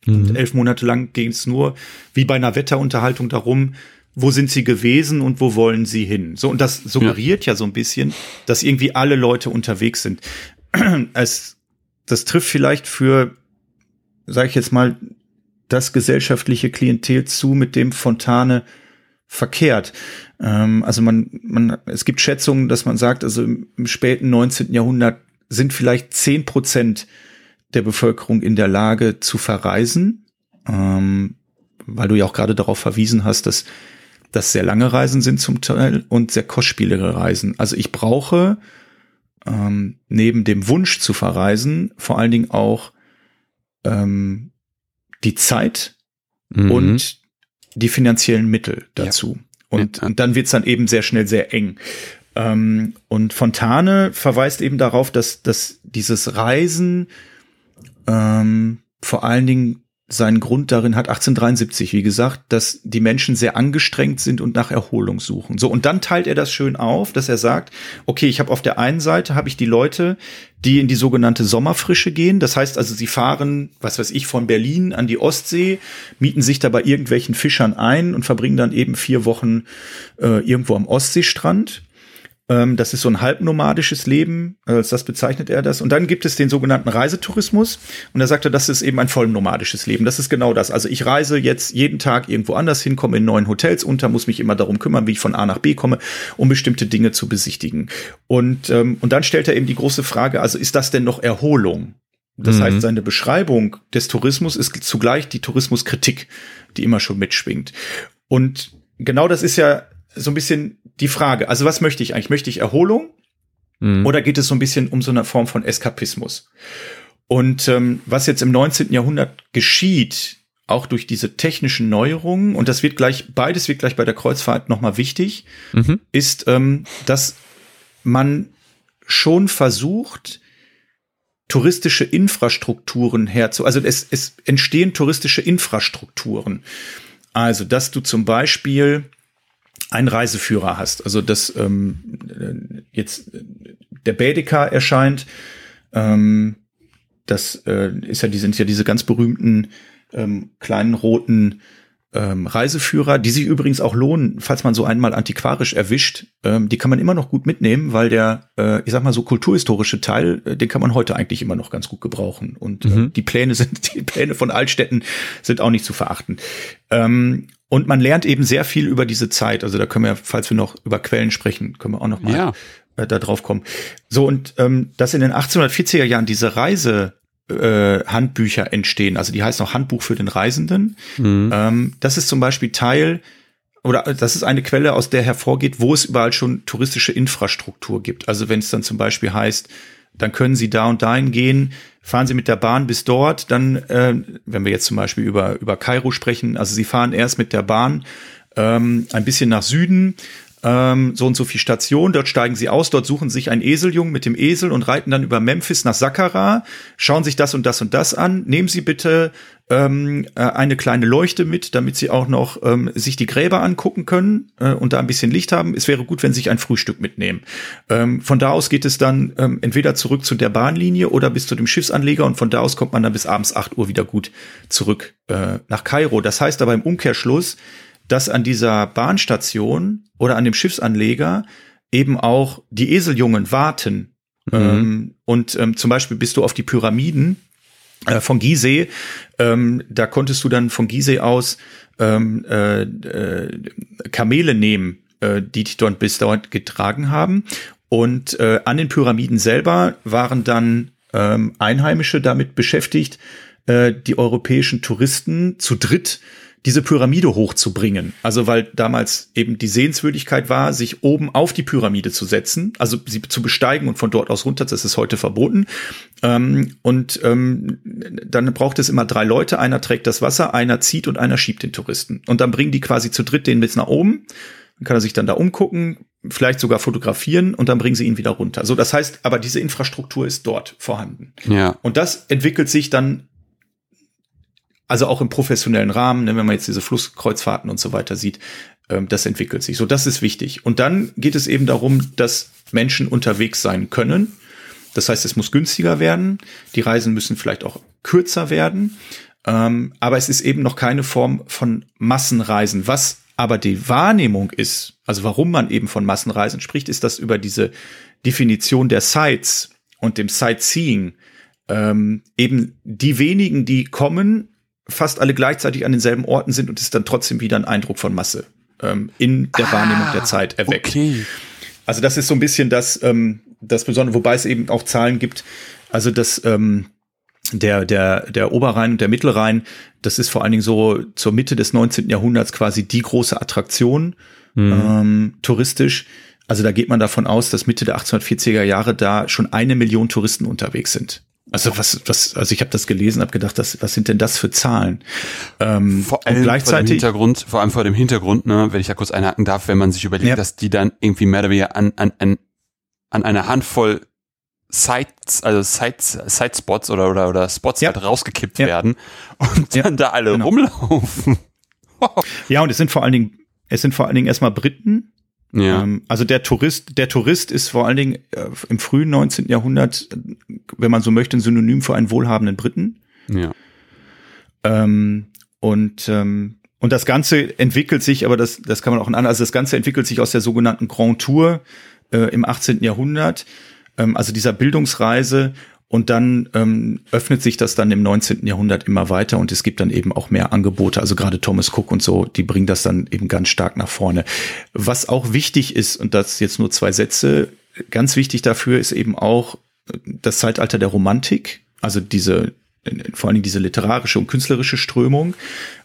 Mhm. Und elf Monate lang ging es nur wie bei einer Wetterunterhaltung darum, wo sind sie gewesen und wo wollen sie hin? So, und das suggeriert ja, ja so ein bisschen, dass irgendwie alle Leute unterwegs sind. Es, das trifft vielleicht für, sage ich jetzt mal, das gesellschaftliche Klientel zu, mit dem Fontane verkehrt. Ähm, also man, man, es gibt Schätzungen, dass man sagt, also im, im späten 19. Jahrhundert sind vielleicht zehn Prozent der Bevölkerung in der Lage zu verreisen, ähm, weil du ja auch gerade darauf verwiesen hast, dass das sehr lange Reisen sind zum Teil und sehr kostspielige Reisen. Also ich brauche ähm, neben dem Wunsch zu verreisen vor allen Dingen auch ähm, die Zeit mhm. und die finanziellen Mittel dazu. Ja. Und, ja. und dann wird's dann eben sehr schnell sehr eng. Ähm, und Fontane verweist eben darauf, dass, dass dieses Reisen ähm, vor allen Dingen seinen Grund darin hat 1873, wie gesagt, dass die Menschen sehr angestrengt sind und nach Erholung suchen. So und dann teilt er das schön auf, dass er sagt, okay, ich habe auf der einen Seite habe ich die Leute, die in die sogenannte Sommerfrische gehen. Das heißt also, sie fahren, was weiß ich, von Berlin an die Ostsee, mieten sich da bei irgendwelchen Fischern ein und verbringen dann eben vier Wochen äh, irgendwo am Ostseestrand. Ähm, das ist so ein halbnomadisches Leben, als das bezeichnet er das. Und dann gibt es den sogenannten Reisetourismus. Und er sagte, das ist eben ein vollnomadisches Leben. Das ist genau das. Also ich reise jetzt jeden Tag irgendwo anders hin, komme in neuen Hotels unter, muss mich immer darum kümmern, wie ich von A nach B komme, um bestimmte Dinge zu besichtigen. Und, ähm, und dann stellt er eben die große Frage, also ist das denn noch Erholung? Das mhm. heißt, seine Beschreibung des Tourismus ist zugleich die Tourismuskritik, die immer schon mitschwingt. Und genau das ist ja so ein bisschen die Frage. Also was möchte ich eigentlich? Möchte ich Erholung? Mhm. Oder geht es so ein bisschen um so eine Form von Eskapismus? Und ähm, was jetzt im 19. Jahrhundert geschieht, auch durch diese technischen Neuerungen, und das wird gleich, beides wird gleich bei der Kreuzfahrt nochmal wichtig, mhm. ist, ähm, dass man schon versucht, touristische Infrastrukturen herzu, also es, es entstehen touristische Infrastrukturen. Also, dass du zum Beispiel einen Reiseführer hast. Also dass ähm, jetzt der Baedeker erscheint, ähm, das äh, ist ja, die sind ja diese ganz berühmten ähm, kleinen roten ähm, Reiseführer, die sich übrigens auch lohnen, falls man so einmal antiquarisch erwischt. Ähm, die kann man immer noch gut mitnehmen, weil der, äh, ich sag mal so kulturhistorische Teil, äh, den kann man heute eigentlich immer noch ganz gut gebrauchen. Und äh, mhm. die Pläne sind, die Pläne von Altstädten sind auch nicht zu verachten. Ähm, und man lernt eben sehr viel über diese Zeit. Also da können wir, falls wir noch über Quellen sprechen, können wir auch noch mal ja. äh, da drauf kommen. So und ähm, dass in den 1840er Jahren diese Reise äh, Handbücher entstehen. Also die heißen auch Handbuch für den Reisenden. Mhm. Ähm, das ist zum Beispiel Teil oder das ist eine Quelle, aus der hervorgeht, wo es überall schon touristische Infrastruktur gibt. Also wenn es dann zum Beispiel heißt, dann können Sie da und dahin gehen, fahren Sie mit der Bahn bis dort, dann, äh, wenn wir jetzt zum Beispiel über, über Kairo sprechen, also Sie fahren erst mit der Bahn ähm, ein bisschen nach Süden, ähm, so und so viel Station, dort steigen sie aus, dort suchen sich ein Eseljungen mit dem Esel und reiten dann über Memphis nach Saqqara, schauen sich das und das und das an, nehmen sie bitte ähm, äh, eine kleine Leuchte mit, damit sie auch noch ähm, sich die Gräber angucken können äh, und da ein bisschen Licht haben. Es wäre gut, wenn sie sich ein Frühstück mitnehmen. Ähm, von da aus geht es dann ähm, entweder zurück zu der Bahnlinie oder bis zu dem Schiffsanleger und von da aus kommt man dann bis abends acht Uhr wieder gut zurück äh, nach Kairo. Das heißt aber im Umkehrschluss, dass an dieser Bahnstation oder an dem Schiffsanleger eben auch die Eseljungen warten. Mhm. Ähm, und ähm, zum Beispiel bist du auf die Pyramiden äh, von Gizeh, ähm, da konntest du dann von Gizeh aus ähm, äh, äh, Kamele nehmen, äh, die dich dort bis dort getragen haben. Und äh, an den Pyramiden selber waren dann ähm, Einheimische damit beschäftigt, äh, die europäischen Touristen zu dritt diese Pyramide hochzubringen. Also weil damals eben die Sehenswürdigkeit war, sich oben auf die Pyramide zu setzen, also sie zu besteigen und von dort aus runter, das ist heute verboten. Ähm, und ähm, dann braucht es immer drei Leute, einer trägt das Wasser, einer zieht und einer schiebt den Touristen. Und dann bringen die quasi zu dritt den bis nach oben. Dann kann er sich dann da umgucken, vielleicht sogar fotografieren und dann bringen sie ihn wieder runter. So, das heißt, aber diese Infrastruktur ist dort vorhanden. Ja. Und das entwickelt sich dann also auch im professionellen Rahmen, ne, wenn man jetzt diese Flusskreuzfahrten und so weiter sieht, ähm, das entwickelt sich. So, das ist wichtig. Und dann geht es eben darum, dass Menschen unterwegs sein können. Das heißt, es muss günstiger werden. Die Reisen müssen vielleicht auch kürzer werden. Ähm, aber es ist eben noch keine Form von Massenreisen. Was aber die Wahrnehmung ist, also warum man eben von Massenreisen spricht, ist, dass über diese Definition der Sites und dem Sightseeing ähm, eben die wenigen, die kommen, fast alle gleichzeitig an denselben Orten sind und es dann trotzdem wieder ein Eindruck von Masse ähm, in der ah, Wahrnehmung der Zeit erweckt. Okay. Also das ist so ein bisschen das, ähm, das Besondere, wobei es eben auch Zahlen gibt. Also das ähm, der, der, der Oberrhein und der Mittelrhein, das ist vor allen Dingen so zur Mitte des 19. Jahrhunderts quasi die große Attraktion mhm. ähm, touristisch. Also da geht man davon aus, dass Mitte der 1840er Jahre da schon eine Million Touristen unterwegs sind. Also was, was, also ich habe das gelesen, habe gedacht, das, was sind denn das für Zahlen? Ähm, vor allem gleichzeitig, vor dem Hintergrund, vor allem vor dem Hintergrund, ne, wenn ich da kurz einhaken darf, wenn man sich überlegt, ja. dass die dann irgendwie mehr oder weniger an, an, an, an eine Handvoll Sites, also Sites, Sitespots oder, oder, oder Spots ja. halt rausgekippt ja. werden und dann da alle genau. rumlaufen. ja, und es sind vor allen Dingen, es sind vor allen Dingen erstmal Briten, ja. Ähm, also der Tourist, der Tourist ist vor allen Dingen äh, im frühen 19. Jahrhundert, wenn man so möchte, ein Synonym für einen wohlhabenden Briten. Ja. Ähm, und ähm, und das Ganze entwickelt sich, aber das, das kann man auch in also das Ganze entwickelt sich aus der sogenannten Grand Tour äh, im 18. Jahrhundert, ähm, also dieser Bildungsreise und dann ähm, öffnet sich das dann im 19. Jahrhundert immer weiter und es gibt dann eben auch mehr Angebote. Also gerade Thomas Cook und so, die bringen das dann eben ganz stark nach vorne. Was auch wichtig ist, und das jetzt nur zwei Sätze, ganz wichtig dafür ist eben auch das Zeitalter der Romantik, also diese, vor allen Dingen diese literarische und künstlerische Strömung,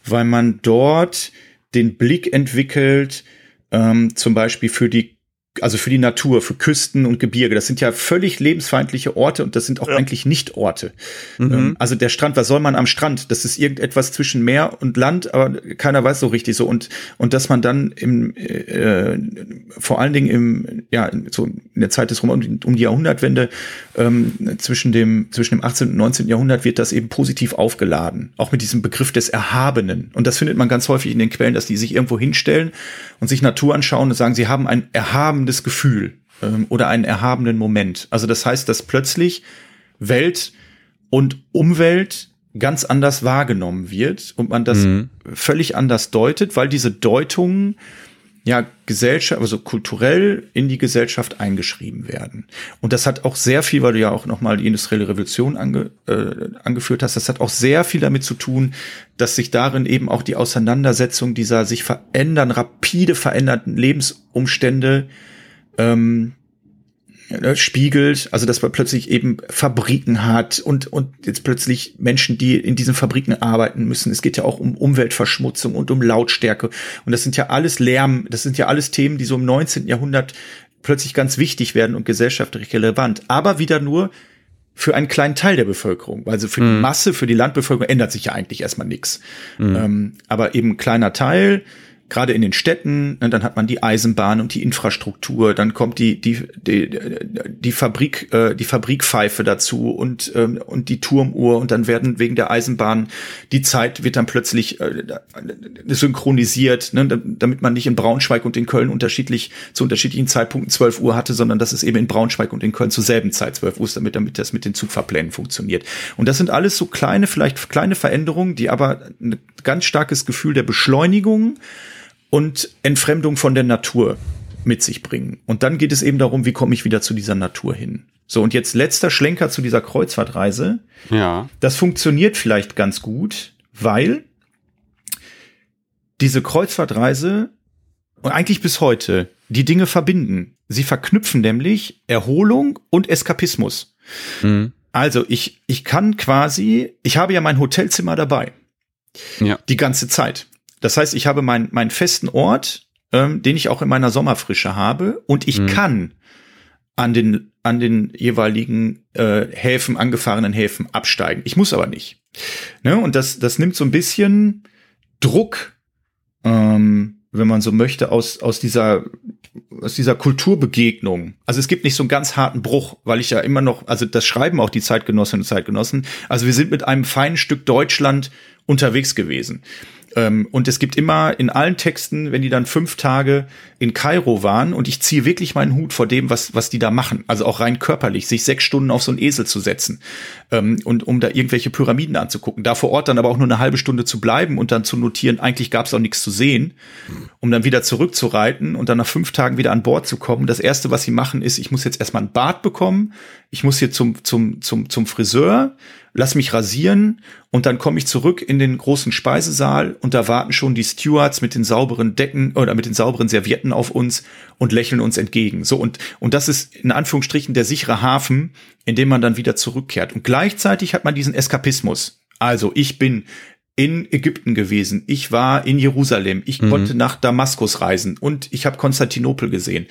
weil man dort den Blick entwickelt, ähm, zum Beispiel für die also für die Natur, für Küsten und Gebirge. Das sind ja völlig lebensfeindliche Orte und das sind auch ja. eigentlich nicht Orte. Mhm. Ähm, also der Strand, was soll man am Strand? Das ist irgendetwas zwischen Meer und Land, aber keiner weiß so richtig so. Und, und dass man dann im, äh, vor allen Dingen im, ja, so in der Zeit des Rom um die Jahrhundertwende, ähm, zwischen dem, zwischen dem 18. und 19. Jahrhundert wird das eben positiv aufgeladen. Auch mit diesem Begriff des Erhabenen. Und das findet man ganz häufig in den Quellen, dass die sich irgendwo hinstellen und sich Natur anschauen und sagen, sie haben ein Erhaben erhabendes Gefühl ähm, oder einen erhabenen Moment. Also das heißt, dass plötzlich Welt und Umwelt ganz anders wahrgenommen wird und man das mhm. völlig anders deutet, weil diese Deutungen ja Gesellschaft, also kulturell in die Gesellschaft eingeschrieben werden. Und das hat auch sehr viel, weil du ja auch nochmal die industrielle Revolution ange, äh, angeführt hast, das hat auch sehr viel damit zu tun, dass sich darin eben auch die Auseinandersetzung dieser sich verändern, rapide verändernden Lebensumstände ähm, äh, spiegelt, also dass man plötzlich eben Fabriken hat und, und jetzt plötzlich Menschen, die in diesen Fabriken arbeiten müssen. Es geht ja auch um Umweltverschmutzung und um Lautstärke. Und das sind ja alles Lärm, das sind ja alles Themen, die so im 19. Jahrhundert plötzlich ganz wichtig werden und gesellschaftlich relevant. Aber wieder nur für einen kleinen Teil der Bevölkerung. Also für mhm. die Masse, für die Landbevölkerung ändert sich ja eigentlich erstmal nichts. Mhm. Ähm, aber eben kleiner Teil, gerade in den Städten, ne, dann hat man die Eisenbahn und die Infrastruktur, dann kommt die die die, die Fabrik äh, die Fabrikpfeife dazu und ähm, und die Turmuhr und dann werden wegen der Eisenbahn die Zeit wird dann plötzlich äh, synchronisiert, ne, damit man nicht in Braunschweig und in Köln unterschiedlich zu unterschiedlichen Zeitpunkten 12 Uhr hatte, sondern dass es eben in Braunschweig und in Köln zur selben Zeit 12 Uhr ist, damit damit das mit den Zugfahrplänen funktioniert. Und das sind alles so kleine vielleicht kleine Veränderungen, die aber ein ganz starkes Gefühl der Beschleunigung und Entfremdung von der Natur mit sich bringen. Und dann geht es eben darum, wie komme ich wieder zu dieser Natur hin. So, und jetzt letzter Schlenker zu dieser Kreuzfahrtreise. Ja. Das funktioniert vielleicht ganz gut, weil diese Kreuzfahrtreise und eigentlich bis heute die Dinge verbinden. Sie verknüpfen nämlich Erholung und Eskapismus. Mhm. Also ich, ich kann quasi, ich habe ja mein Hotelzimmer dabei. Ja. Die ganze Zeit. Das heißt, ich habe meinen meinen festen Ort, ähm, den ich auch in meiner Sommerfrische habe, und ich mhm. kann an den an den jeweiligen äh, Häfen, angefahrenen Häfen absteigen. Ich muss aber nicht. Ne? Und das das nimmt so ein bisschen Druck, ähm, wenn man so möchte, aus aus dieser aus dieser Kulturbegegnung. Also es gibt nicht so einen ganz harten Bruch, weil ich ja immer noch, also das schreiben auch die Zeitgenossinnen und Zeitgenossen. Also wir sind mit einem feinen Stück Deutschland unterwegs gewesen. Ähm, und es gibt immer in allen Texten, wenn die dann fünf Tage in Kairo waren, und ich ziehe wirklich meinen Hut vor dem, was, was die da machen, also auch rein körperlich, sich sechs Stunden auf so einen Esel zu setzen ähm, und um da irgendwelche Pyramiden anzugucken, da vor Ort dann aber auch nur eine halbe Stunde zu bleiben und dann zu notieren, eigentlich gab es auch nichts zu sehen, um dann wieder zurückzureiten und dann nach fünf Tagen wieder an Bord zu kommen. Das erste, was sie machen, ist, ich muss jetzt erstmal ein Bad bekommen, ich muss hier zum, zum, zum, zum Friseur lass mich rasieren und dann komme ich zurück in den großen Speisesaal und da warten schon die Stewards mit den sauberen Decken oder mit den sauberen Servietten auf uns und lächeln uns entgegen. So und und das ist in Anführungsstrichen der sichere Hafen, in dem man dann wieder zurückkehrt. Und gleichzeitig hat man diesen Eskapismus. Also ich bin in Ägypten gewesen, ich war in Jerusalem, ich mhm. konnte nach Damaskus reisen und ich habe Konstantinopel gesehen.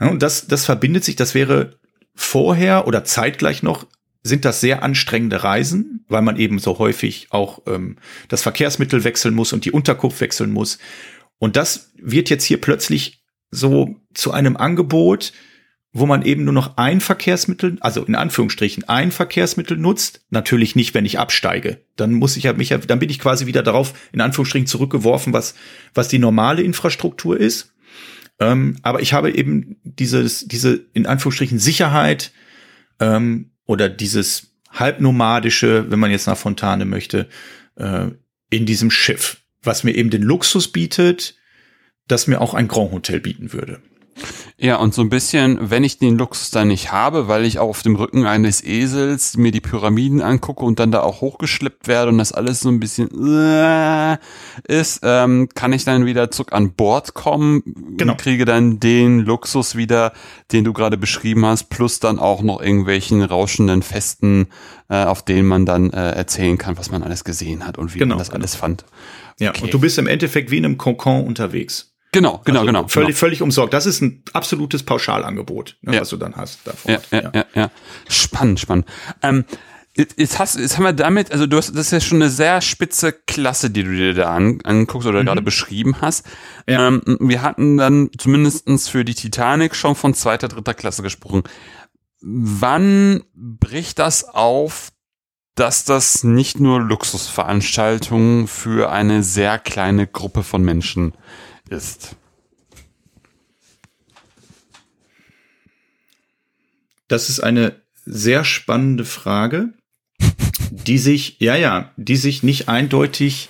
Und das das verbindet sich. Das wäre vorher oder zeitgleich noch sind das sehr anstrengende Reisen, weil man eben so häufig auch ähm, das Verkehrsmittel wechseln muss und die Unterkunft wechseln muss. Und das wird jetzt hier plötzlich so zu einem Angebot, wo man eben nur noch ein Verkehrsmittel, also in Anführungsstrichen ein Verkehrsmittel nutzt. Natürlich nicht, wenn ich absteige. Dann muss ich ja mich, dann bin ich quasi wieder darauf in Anführungsstrichen zurückgeworfen, was was die normale Infrastruktur ist. Ähm, aber ich habe eben dieses diese in Anführungsstrichen Sicherheit ähm, oder dieses halbnomadische, wenn man jetzt nach Fontane möchte, äh, in diesem Schiff, was mir eben den Luxus bietet, das mir auch ein Grand Hotel bieten würde. Ja, und so ein bisschen, wenn ich den Luxus dann nicht habe, weil ich auch auf dem Rücken eines Esels mir die Pyramiden angucke und dann da auch hochgeschleppt werde und das alles so ein bisschen äh, ist, ähm, kann ich dann wieder zurück an Bord kommen, genau. kriege dann den Luxus wieder, den du gerade beschrieben hast, plus dann auch noch irgendwelchen rauschenden Festen, äh, auf denen man dann äh, erzählen kann, was man alles gesehen hat und wie genau, man das genau. alles fand. Ja, okay. und du bist im Endeffekt wie in einem Kokon unterwegs. Genau, genau, also genau. Völlig, genau. völlig umsorgt. Das ist ein absolutes Pauschalangebot, ne, ja. was du dann hast davon. Ja, ja, ja, ja. ja. Spannend, spannend. Ähm, Jetzt, hast, jetzt haben wir damit, also du hast, das ist ja schon eine sehr spitze Klasse, die du dir da an, anguckst oder mhm. gerade beschrieben hast. Ja. Ähm, wir hatten dann zumindestens für die Titanic schon von zweiter, dritter Klasse gesprochen. Wann bricht das auf, dass das nicht nur Luxusveranstaltungen für eine sehr kleine Gruppe von Menschen ist? Das ist eine sehr spannende Frage, die sich, ja, ja, die sich nicht eindeutig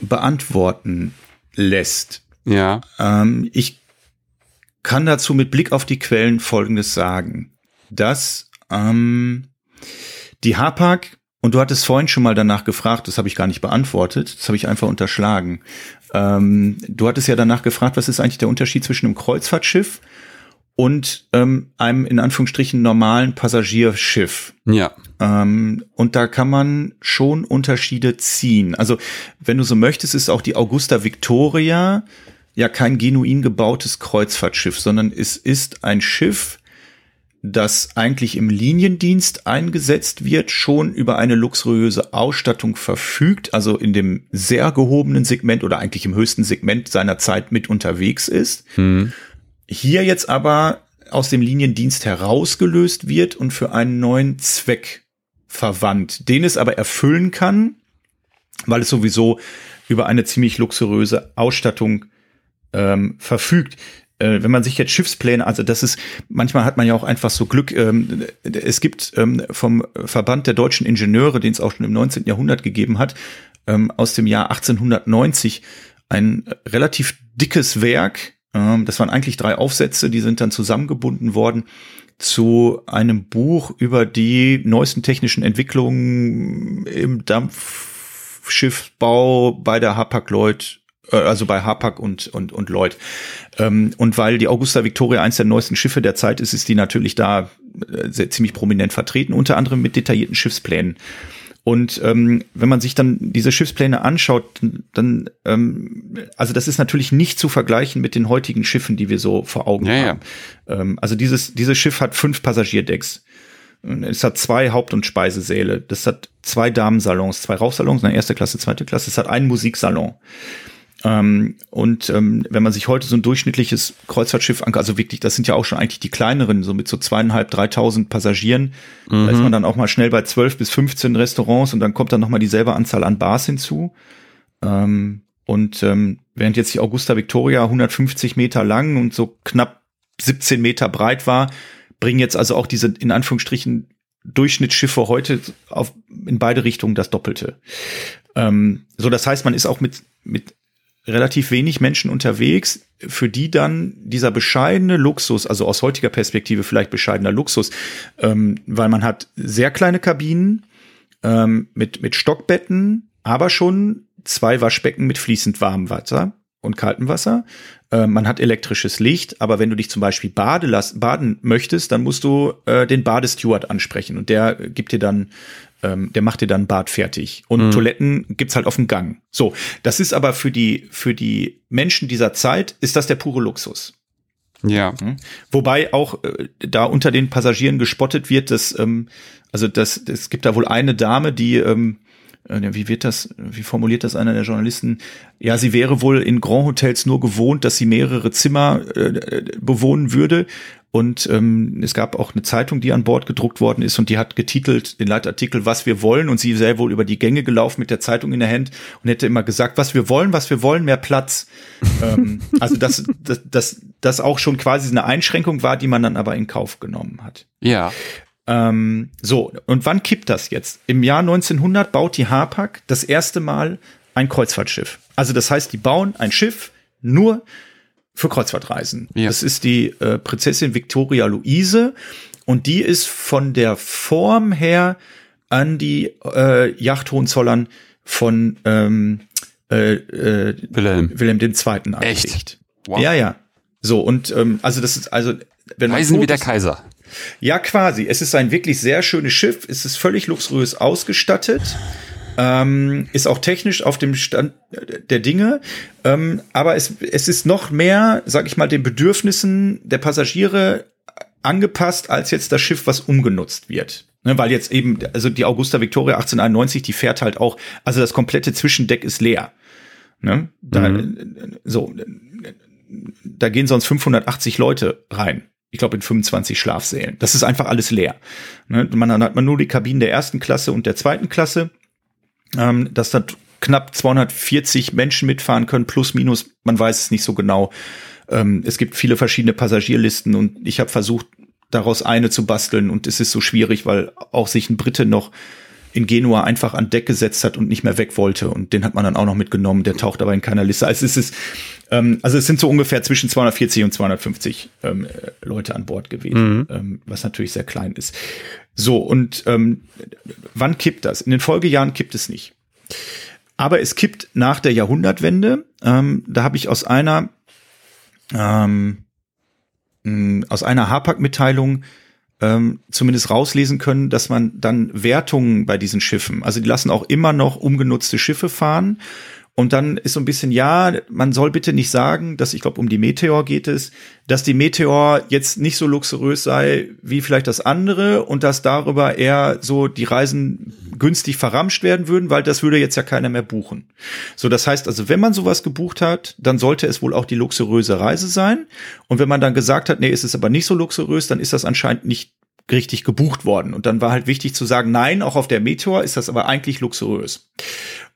beantworten lässt. Ja. Ähm, ich kann dazu mit Blick auf die Quellen Folgendes sagen, dass ähm, die Hapag und du hattest vorhin schon mal danach gefragt, das habe ich gar nicht beantwortet, das habe ich einfach unterschlagen. Ähm, du hattest ja danach gefragt, was ist eigentlich der Unterschied zwischen einem Kreuzfahrtschiff und ähm, einem in Anführungsstrichen normalen Passagierschiff. Ja. Ähm, und da kann man schon Unterschiede ziehen. Also wenn du so möchtest, ist auch die Augusta Victoria ja kein genuin gebautes Kreuzfahrtschiff, sondern es ist ein Schiff, das eigentlich im Liniendienst eingesetzt wird, schon über eine luxuriöse Ausstattung verfügt, also in dem sehr gehobenen Segment oder eigentlich im höchsten Segment seiner Zeit mit unterwegs ist. Hm hier jetzt aber aus dem Liniendienst herausgelöst wird und für einen neuen Zweck verwandt, den es aber erfüllen kann, weil es sowieso über eine ziemlich luxuriöse Ausstattung ähm, verfügt. Äh, wenn man sich jetzt Schiffspläne, also das ist, manchmal hat man ja auch einfach so Glück, ähm, es gibt ähm, vom Verband der deutschen Ingenieure, den es auch schon im 19. Jahrhundert gegeben hat, ähm, aus dem Jahr 1890 ein relativ dickes Werk, ähm, das waren eigentlich drei Aufsätze, die sind dann zusammengebunden worden zu einem Buch über die neuesten technischen Entwicklungen im Dampfschiffbau bei der Hapag-Lloyd also bei Hapag und, und, und Lloyd. Ähm, und weil die Augusta Victoria eins der neuesten Schiffe der Zeit ist, ist die natürlich da äh, sehr, ziemlich prominent vertreten, unter anderem mit detaillierten Schiffsplänen. Und ähm, wenn man sich dann diese Schiffspläne anschaut, dann, ähm, also das ist natürlich nicht zu vergleichen mit den heutigen Schiffen, die wir so vor Augen ja, haben. Ja. Ähm, also dieses, dieses Schiff hat fünf Passagierdecks. Es hat zwei Haupt- und Speisesäle. Das hat zwei Damensalons, zwei Rauchsalons, eine erste Klasse, zweite Klasse. Es hat einen Musiksalon. Ähm, und ähm, wenn man sich heute so ein durchschnittliches Kreuzfahrtschiff anguckt, also wirklich, das sind ja auch schon eigentlich die kleineren, so mit so zweieinhalb, dreitausend Passagieren, mhm. da ist man dann auch mal schnell bei zwölf bis 15 Restaurants und dann kommt dann noch mal dieselbe Anzahl an Bars hinzu. Ähm, und ähm, während jetzt die Augusta Victoria 150 Meter lang und so knapp 17 Meter breit war, bringen jetzt also auch diese in Anführungsstrichen Durchschnittsschiffe heute auf, in beide Richtungen das Doppelte. Ähm, so, das heißt, man ist auch mit, mit relativ wenig Menschen unterwegs, für die dann dieser bescheidene Luxus, also aus heutiger Perspektive vielleicht bescheidener Luxus, ähm, weil man hat sehr kleine Kabinen ähm, mit, mit Stockbetten, aber schon zwei Waschbecken mit fließend warmem Wasser und kaltem Wasser. Äh, man hat elektrisches Licht, aber wenn du dich zum Beispiel bade baden möchtest, dann musst du äh, den Badesteward ansprechen und der gibt dir dann ähm, der macht dir dann Bad fertig. Und mhm. Toiletten gibt's halt auf dem Gang. So, das ist aber für die, für die Menschen dieser Zeit, ist das der pure Luxus. Ja. Mhm. Wobei auch äh, da unter den Passagieren gespottet wird, dass, ähm, also das, es gibt da wohl eine Dame, die, ähm, äh, wie wird das, wie formuliert das einer der Journalisten? Ja, sie wäre wohl in Grand Hotels nur gewohnt, dass sie mehrere Zimmer äh, bewohnen würde und ähm, es gab auch eine Zeitung, die an Bord gedruckt worden ist und die hat getitelt den Leitartikel, was wir wollen. Und sie sei wohl über die Gänge gelaufen mit der Zeitung in der Hand und hätte immer gesagt, was wir wollen, was wir wollen, mehr Platz. ähm, also dass das, das, das auch schon quasi eine Einschränkung war, die man dann aber in Kauf genommen hat. Ja. Ähm, so, und wann kippt das jetzt? Im Jahr 1900 baut die Hapag das erste Mal ein Kreuzfahrtschiff. Also das heißt, die bauen ein Schiff nur für Kreuzfahrtreisen. Ja. Das ist die äh, Prinzessin Victoria Luise und die ist von der Form her an die äh, Yacht Hohenzollern von ähm, äh, äh, Wilhelm. Wilhelm II. Echt? Wow. Ja, ja. So, und ähm, also das ist, also wenn man Reisen wie der Kaiser. Ja, quasi. Es ist ein wirklich sehr schönes Schiff. Es ist völlig luxuriös ausgestattet. Ähm, ist auch technisch auf dem Stand der Dinge. Ähm, aber es, es ist noch mehr, sag ich mal, den Bedürfnissen der Passagiere angepasst, als jetzt das Schiff, was umgenutzt wird. Ne, weil jetzt eben, also die Augusta Victoria 1891, die fährt halt auch, also das komplette Zwischendeck ist leer. Ne? Da, mhm. So, da gehen sonst 580 Leute rein. Ich glaube in 25 Schlafsälen. Das ist einfach alles leer. Ne? Man, hat man nur die Kabinen der ersten Klasse und der zweiten Klasse ähm, dass da knapp 240 Menschen mitfahren können, plus minus, man weiß es nicht so genau. Ähm, es gibt viele verschiedene Passagierlisten und ich habe versucht, daraus eine zu basteln und es ist so schwierig, weil auch sich ein Brite noch in Genua einfach an Deck gesetzt hat und nicht mehr weg wollte. Und den hat man dann auch noch mitgenommen. Der taucht aber in keiner Liste. Also es ist, ähm, also es sind so ungefähr zwischen 240 und 250 ähm, Leute an Bord gewesen, mhm. ähm, was natürlich sehr klein ist. So, und ähm, wann kippt das? In den Folgejahren kippt es nicht. Aber es kippt nach der Jahrhundertwende. Ähm, da habe ich aus einer ähm, aus einer Hapag-Mitteilung ähm, zumindest rauslesen können, dass man dann Wertungen bei diesen Schiffen, also die lassen auch immer noch umgenutzte Schiffe fahren und dann ist so ein bisschen, ja, man soll bitte nicht sagen, dass ich glaube, um die Meteor geht es, dass die Meteor jetzt nicht so luxuriös sei wie vielleicht das andere und dass darüber eher so die Reisen günstig verramscht werden würden, weil das würde jetzt ja keiner mehr buchen. So, das heißt also, wenn man sowas gebucht hat, dann sollte es wohl auch die luxuriöse Reise sein. Und wenn man dann gesagt hat, nee, ist es aber nicht so luxuriös, dann ist das anscheinend nicht richtig gebucht worden. Und dann war halt wichtig zu sagen, nein, auch auf der Meteor ist das aber eigentlich luxuriös.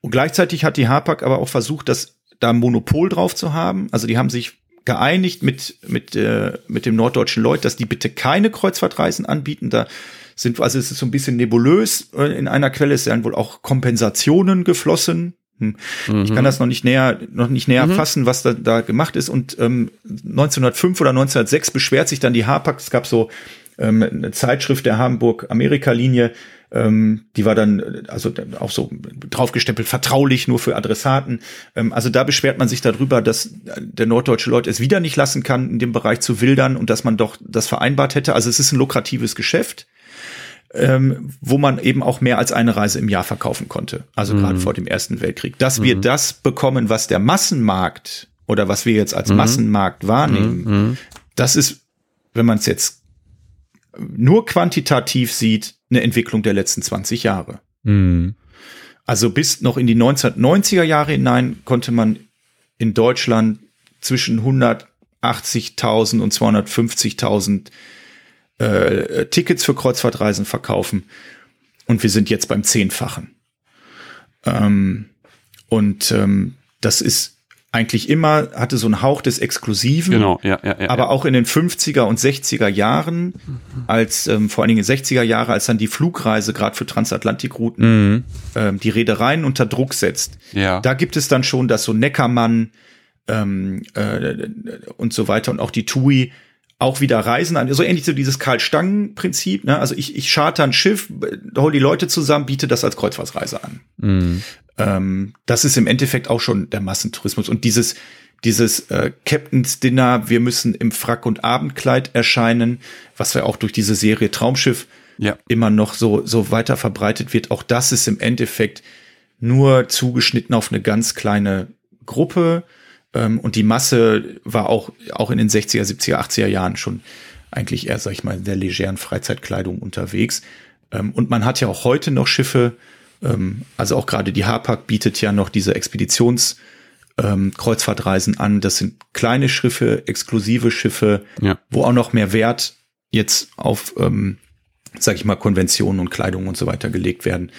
Und gleichzeitig hat die Hapag aber auch versucht, das da Monopol drauf zu haben. Also die haben sich geeinigt mit mit äh, mit dem norddeutschen Lloyd, dass die bitte keine Kreuzfahrtreisen anbieten. Da sind also es ist so ein bisschen nebulös. Äh, in einer Quelle ist dann wohl auch Kompensationen geflossen. Hm. Mhm. Ich kann das noch nicht näher noch nicht näher mhm. fassen, was da, da gemacht ist. Und ähm, 1905 oder 1906 beschwert sich dann die Hapag. Es gab so ähm, eine Zeitschrift der Hamburg-Amerika-Linie, ähm, die war dann also auch so draufgestempelt, vertraulich nur für Adressaten. Ähm, also da beschwert man sich darüber, dass der norddeutsche Leute es wieder nicht lassen kann, in dem Bereich zu wildern und dass man doch das vereinbart hätte. Also es ist ein lukratives Geschäft. Ähm, wo man eben auch mehr als eine Reise im Jahr verkaufen konnte. Also mhm. gerade vor dem Ersten Weltkrieg. Dass mhm. wir das bekommen, was der Massenmarkt oder was wir jetzt als mhm. Massenmarkt wahrnehmen, mhm. das ist, wenn man es jetzt nur quantitativ sieht, eine Entwicklung der letzten 20 Jahre. Mhm. Also bis noch in die 1990er Jahre hinein konnte man in Deutschland zwischen 180.000 und 250.000 äh, Tickets für Kreuzfahrtreisen verkaufen. Und wir sind jetzt beim Zehnfachen. Ähm, und ähm, das ist eigentlich immer, hatte so einen Hauch des Exklusiven. Genau, ja, ja, ja. Aber auch in den 50er und 60er Jahren, als ähm, vor allen Dingen 60er Jahre, als dann die Flugreise gerade für Transatlantikrouten mhm. ähm, die Reedereien unter Druck setzt. Ja. Da gibt es dann schon, dass so Neckermann ähm, äh, und so weiter und auch die TUI auch wieder Reisen an, so ähnlich so dieses Karl-Stangen-Prinzip. Ne? Also ich, ich charter ein Schiff, hol die Leute zusammen, biete das als Kreuzfahrtsreise an. Mhm. Ähm, das ist im Endeffekt auch schon der Massentourismus. Und dieses, dieses äh, Captain's Dinner, wir müssen im Frack und Abendkleid erscheinen, was ja auch durch diese Serie Traumschiff ja. immer noch so, so weiter verbreitet wird. Auch das ist im Endeffekt nur zugeschnitten auf eine ganz kleine Gruppe ähm, und die Masse war auch, auch in den 60er, 70er, 80er Jahren schon eigentlich eher, sag ich mal, in der legeren Freizeitkleidung unterwegs. Ähm, und man hat ja auch heute noch Schiffe, ähm, also auch gerade die Hapag bietet ja noch diese Expeditions- ähm, Kreuzfahrtreisen an. Das sind kleine Schiffe, exklusive Schiffe, ja. wo auch noch mehr Wert jetzt auf, ähm, sag ich mal, Konventionen und Kleidung und so weiter gelegt werden.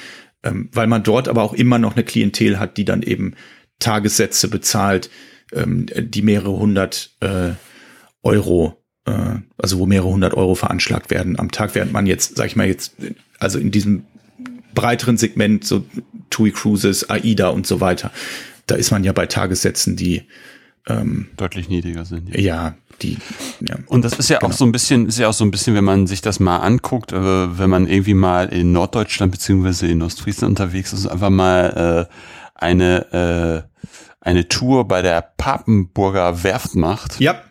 Ähm, weil man dort aber auch immer noch eine Klientel hat, die dann eben Tagessätze bezahlt, ähm, die mehrere hundert äh, Euro, äh, also wo mehrere hundert Euro veranschlagt werden am Tag, während man jetzt, sag ich mal jetzt, also in diesem breiteren Segment, so TUI Cruises, AIDA und so weiter, da ist man ja bei Tagessätzen, die ähm, deutlich niedriger sind. Ja, ja die. Ja. Und das ist ja genau. auch so ein bisschen, ist ja auch so ein bisschen, wenn man sich das mal anguckt, äh, wenn man irgendwie mal in Norddeutschland beziehungsweise in Ostfriesland unterwegs ist, einfach mal äh, eine äh, eine Tour bei der Papenburger Werft macht, ja.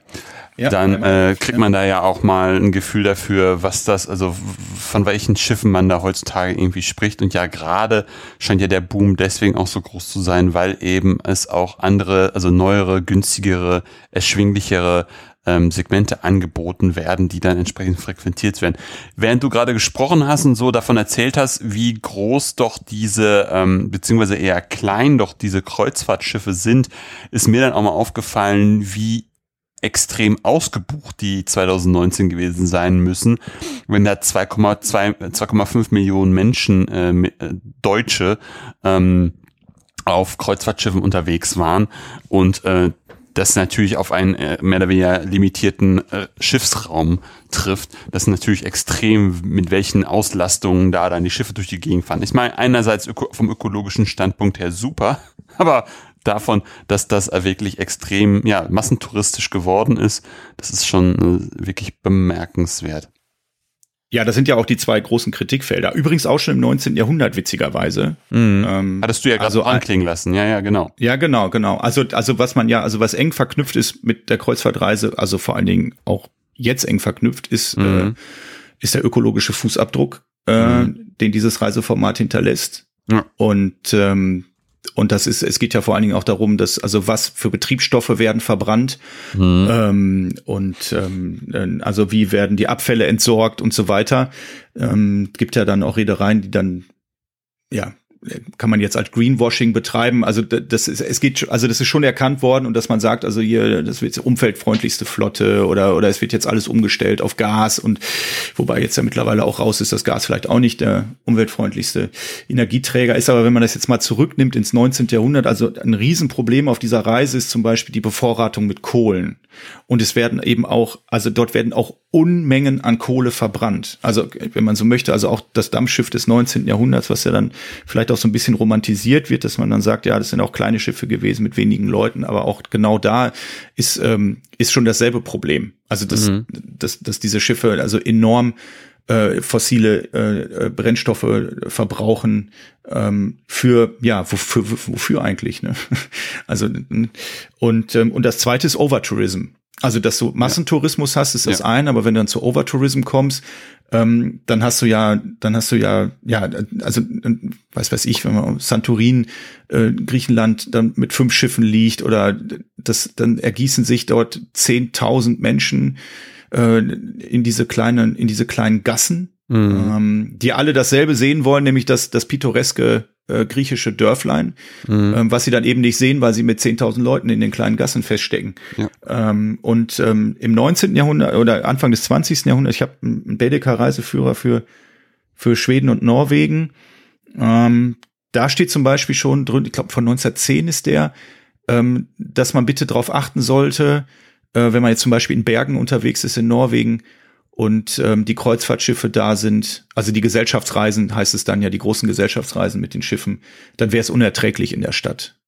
Ja, dann äh, kriegt man da ja auch mal ein Gefühl dafür, was das, also von welchen Schiffen man da heutzutage irgendwie spricht. Und ja, gerade scheint ja der Boom deswegen auch so groß zu sein, weil eben es auch andere, also neuere, günstigere, erschwinglichere ähm, Segmente angeboten werden, die dann entsprechend frequentiert werden. Während du gerade gesprochen hast und so davon erzählt hast, wie groß doch diese, ähm, beziehungsweise eher klein doch diese Kreuzfahrtschiffe sind, ist mir dann auch mal aufgefallen, wie extrem ausgebucht die 2019 gewesen sein müssen, wenn da 2,5 Millionen Menschen, äh, äh, Deutsche, ähm, auf Kreuzfahrtschiffen unterwegs waren und äh, das natürlich auf einen äh, mehr oder weniger limitierten äh, Schiffsraum trifft. Das natürlich extrem, mit welchen Auslastungen da dann die Schiffe durch die Gegend fahren. Ich meine, einerseits öko vom ökologischen Standpunkt her super, aber davon, dass das wirklich extrem, ja, massentouristisch geworden ist, das ist schon äh, wirklich bemerkenswert. Ja, das sind ja auch die zwei großen Kritikfelder. Übrigens auch schon im 19. Jahrhundert, witzigerweise. Mhm. Ähm, Hattest du ja gerade also, anklingen lassen. Ja, ja, genau. Ja, genau, genau. Also, also was man ja, also was eng verknüpft ist mit der Kreuzfahrtreise, also vor allen Dingen auch jetzt eng verknüpft, ist, äh, mhm. äh, ist der ökologische Fußabdruck, äh, mhm. den dieses Reiseformat hinterlässt. Ja. Und ähm, und das ist, es geht ja vor allen Dingen auch darum, dass, also was für Betriebsstoffe werden verbrannt mhm. ähm, und ähm, also wie werden die Abfälle entsorgt und so weiter. Ähm, gibt ja dann auch Reedereien, die dann ja kann man jetzt als Greenwashing betreiben. Also das ist, es geht, also das ist schon erkannt worden und dass man sagt, also hier, das wird die umweltfreundlichste Flotte oder oder es wird jetzt alles umgestellt auf Gas und wobei jetzt ja mittlerweile auch raus ist, dass Gas vielleicht auch nicht der umweltfreundlichste Energieträger ist. Aber wenn man das jetzt mal zurücknimmt ins 19. Jahrhundert, also ein Riesenproblem auf dieser Reise ist zum Beispiel die Bevorratung mit Kohlen. Und es werden eben auch, also dort werden auch Unmengen an Kohle verbrannt. Also, wenn man so möchte, also auch das Dampfschiff des 19. Jahrhunderts, was ja dann vielleicht auch so ein bisschen romantisiert wird, dass man dann sagt, ja, das sind auch kleine Schiffe gewesen mit wenigen Leuten, aber auch genau da ist, ähm, ist schon dasselbe Problem. Also, dass, mhm. dass, dass diese Schiffe also enorm äh, fossile äh, äh Brennstoffe verbrauchen ähm, für ja wofür wofür eigentlich ne also und ähm, und das zweite ist Overtourism also dass du Massentourismus hast ist das ja. eine aber wenn du dann zu Overtourism kommst ähm, dann hast du ja dann hast du ja ja also weiß weiß ich wenn man Santorin äh, Griechenland dann mit fünf Schiffen liegt oder das dann ergießen sich dort zehntausend Menschen äh, in diese kleinen, in diese kleinen Gassen, mhm. ähm, die alle dasselbe sehen wollen, nämlich das, das pittoreske äh, griechische Dörflein, mhm. ähm, was sie dann eben nicht sehen, weil sie mit 10.000 Leuten in den kleinen Gassen feststecken. Ja. Ähm, und ähm, im 19. Jahrhundert oder Anfang des 20. Jahrhunderts, ich habe einen Baedeker-Reiseführer für, für Schweden und Norwegen. Ähm, da steht zum Beispiel schon drin, ich glaube von 1910 ist der, ähm, dass man bitte darauf achten sollte, äh, wenn man jetzt zum Beispiel in Bergen unterwegs ist in Norwegen und ähm, die Kreuzfahrtschiffe da sind, also die Gesellschaftsreisen heißt es dann ja, die großen Gesellschaftsreisen mit den Schiffen, dann wäre es unerträglich in der Stadt.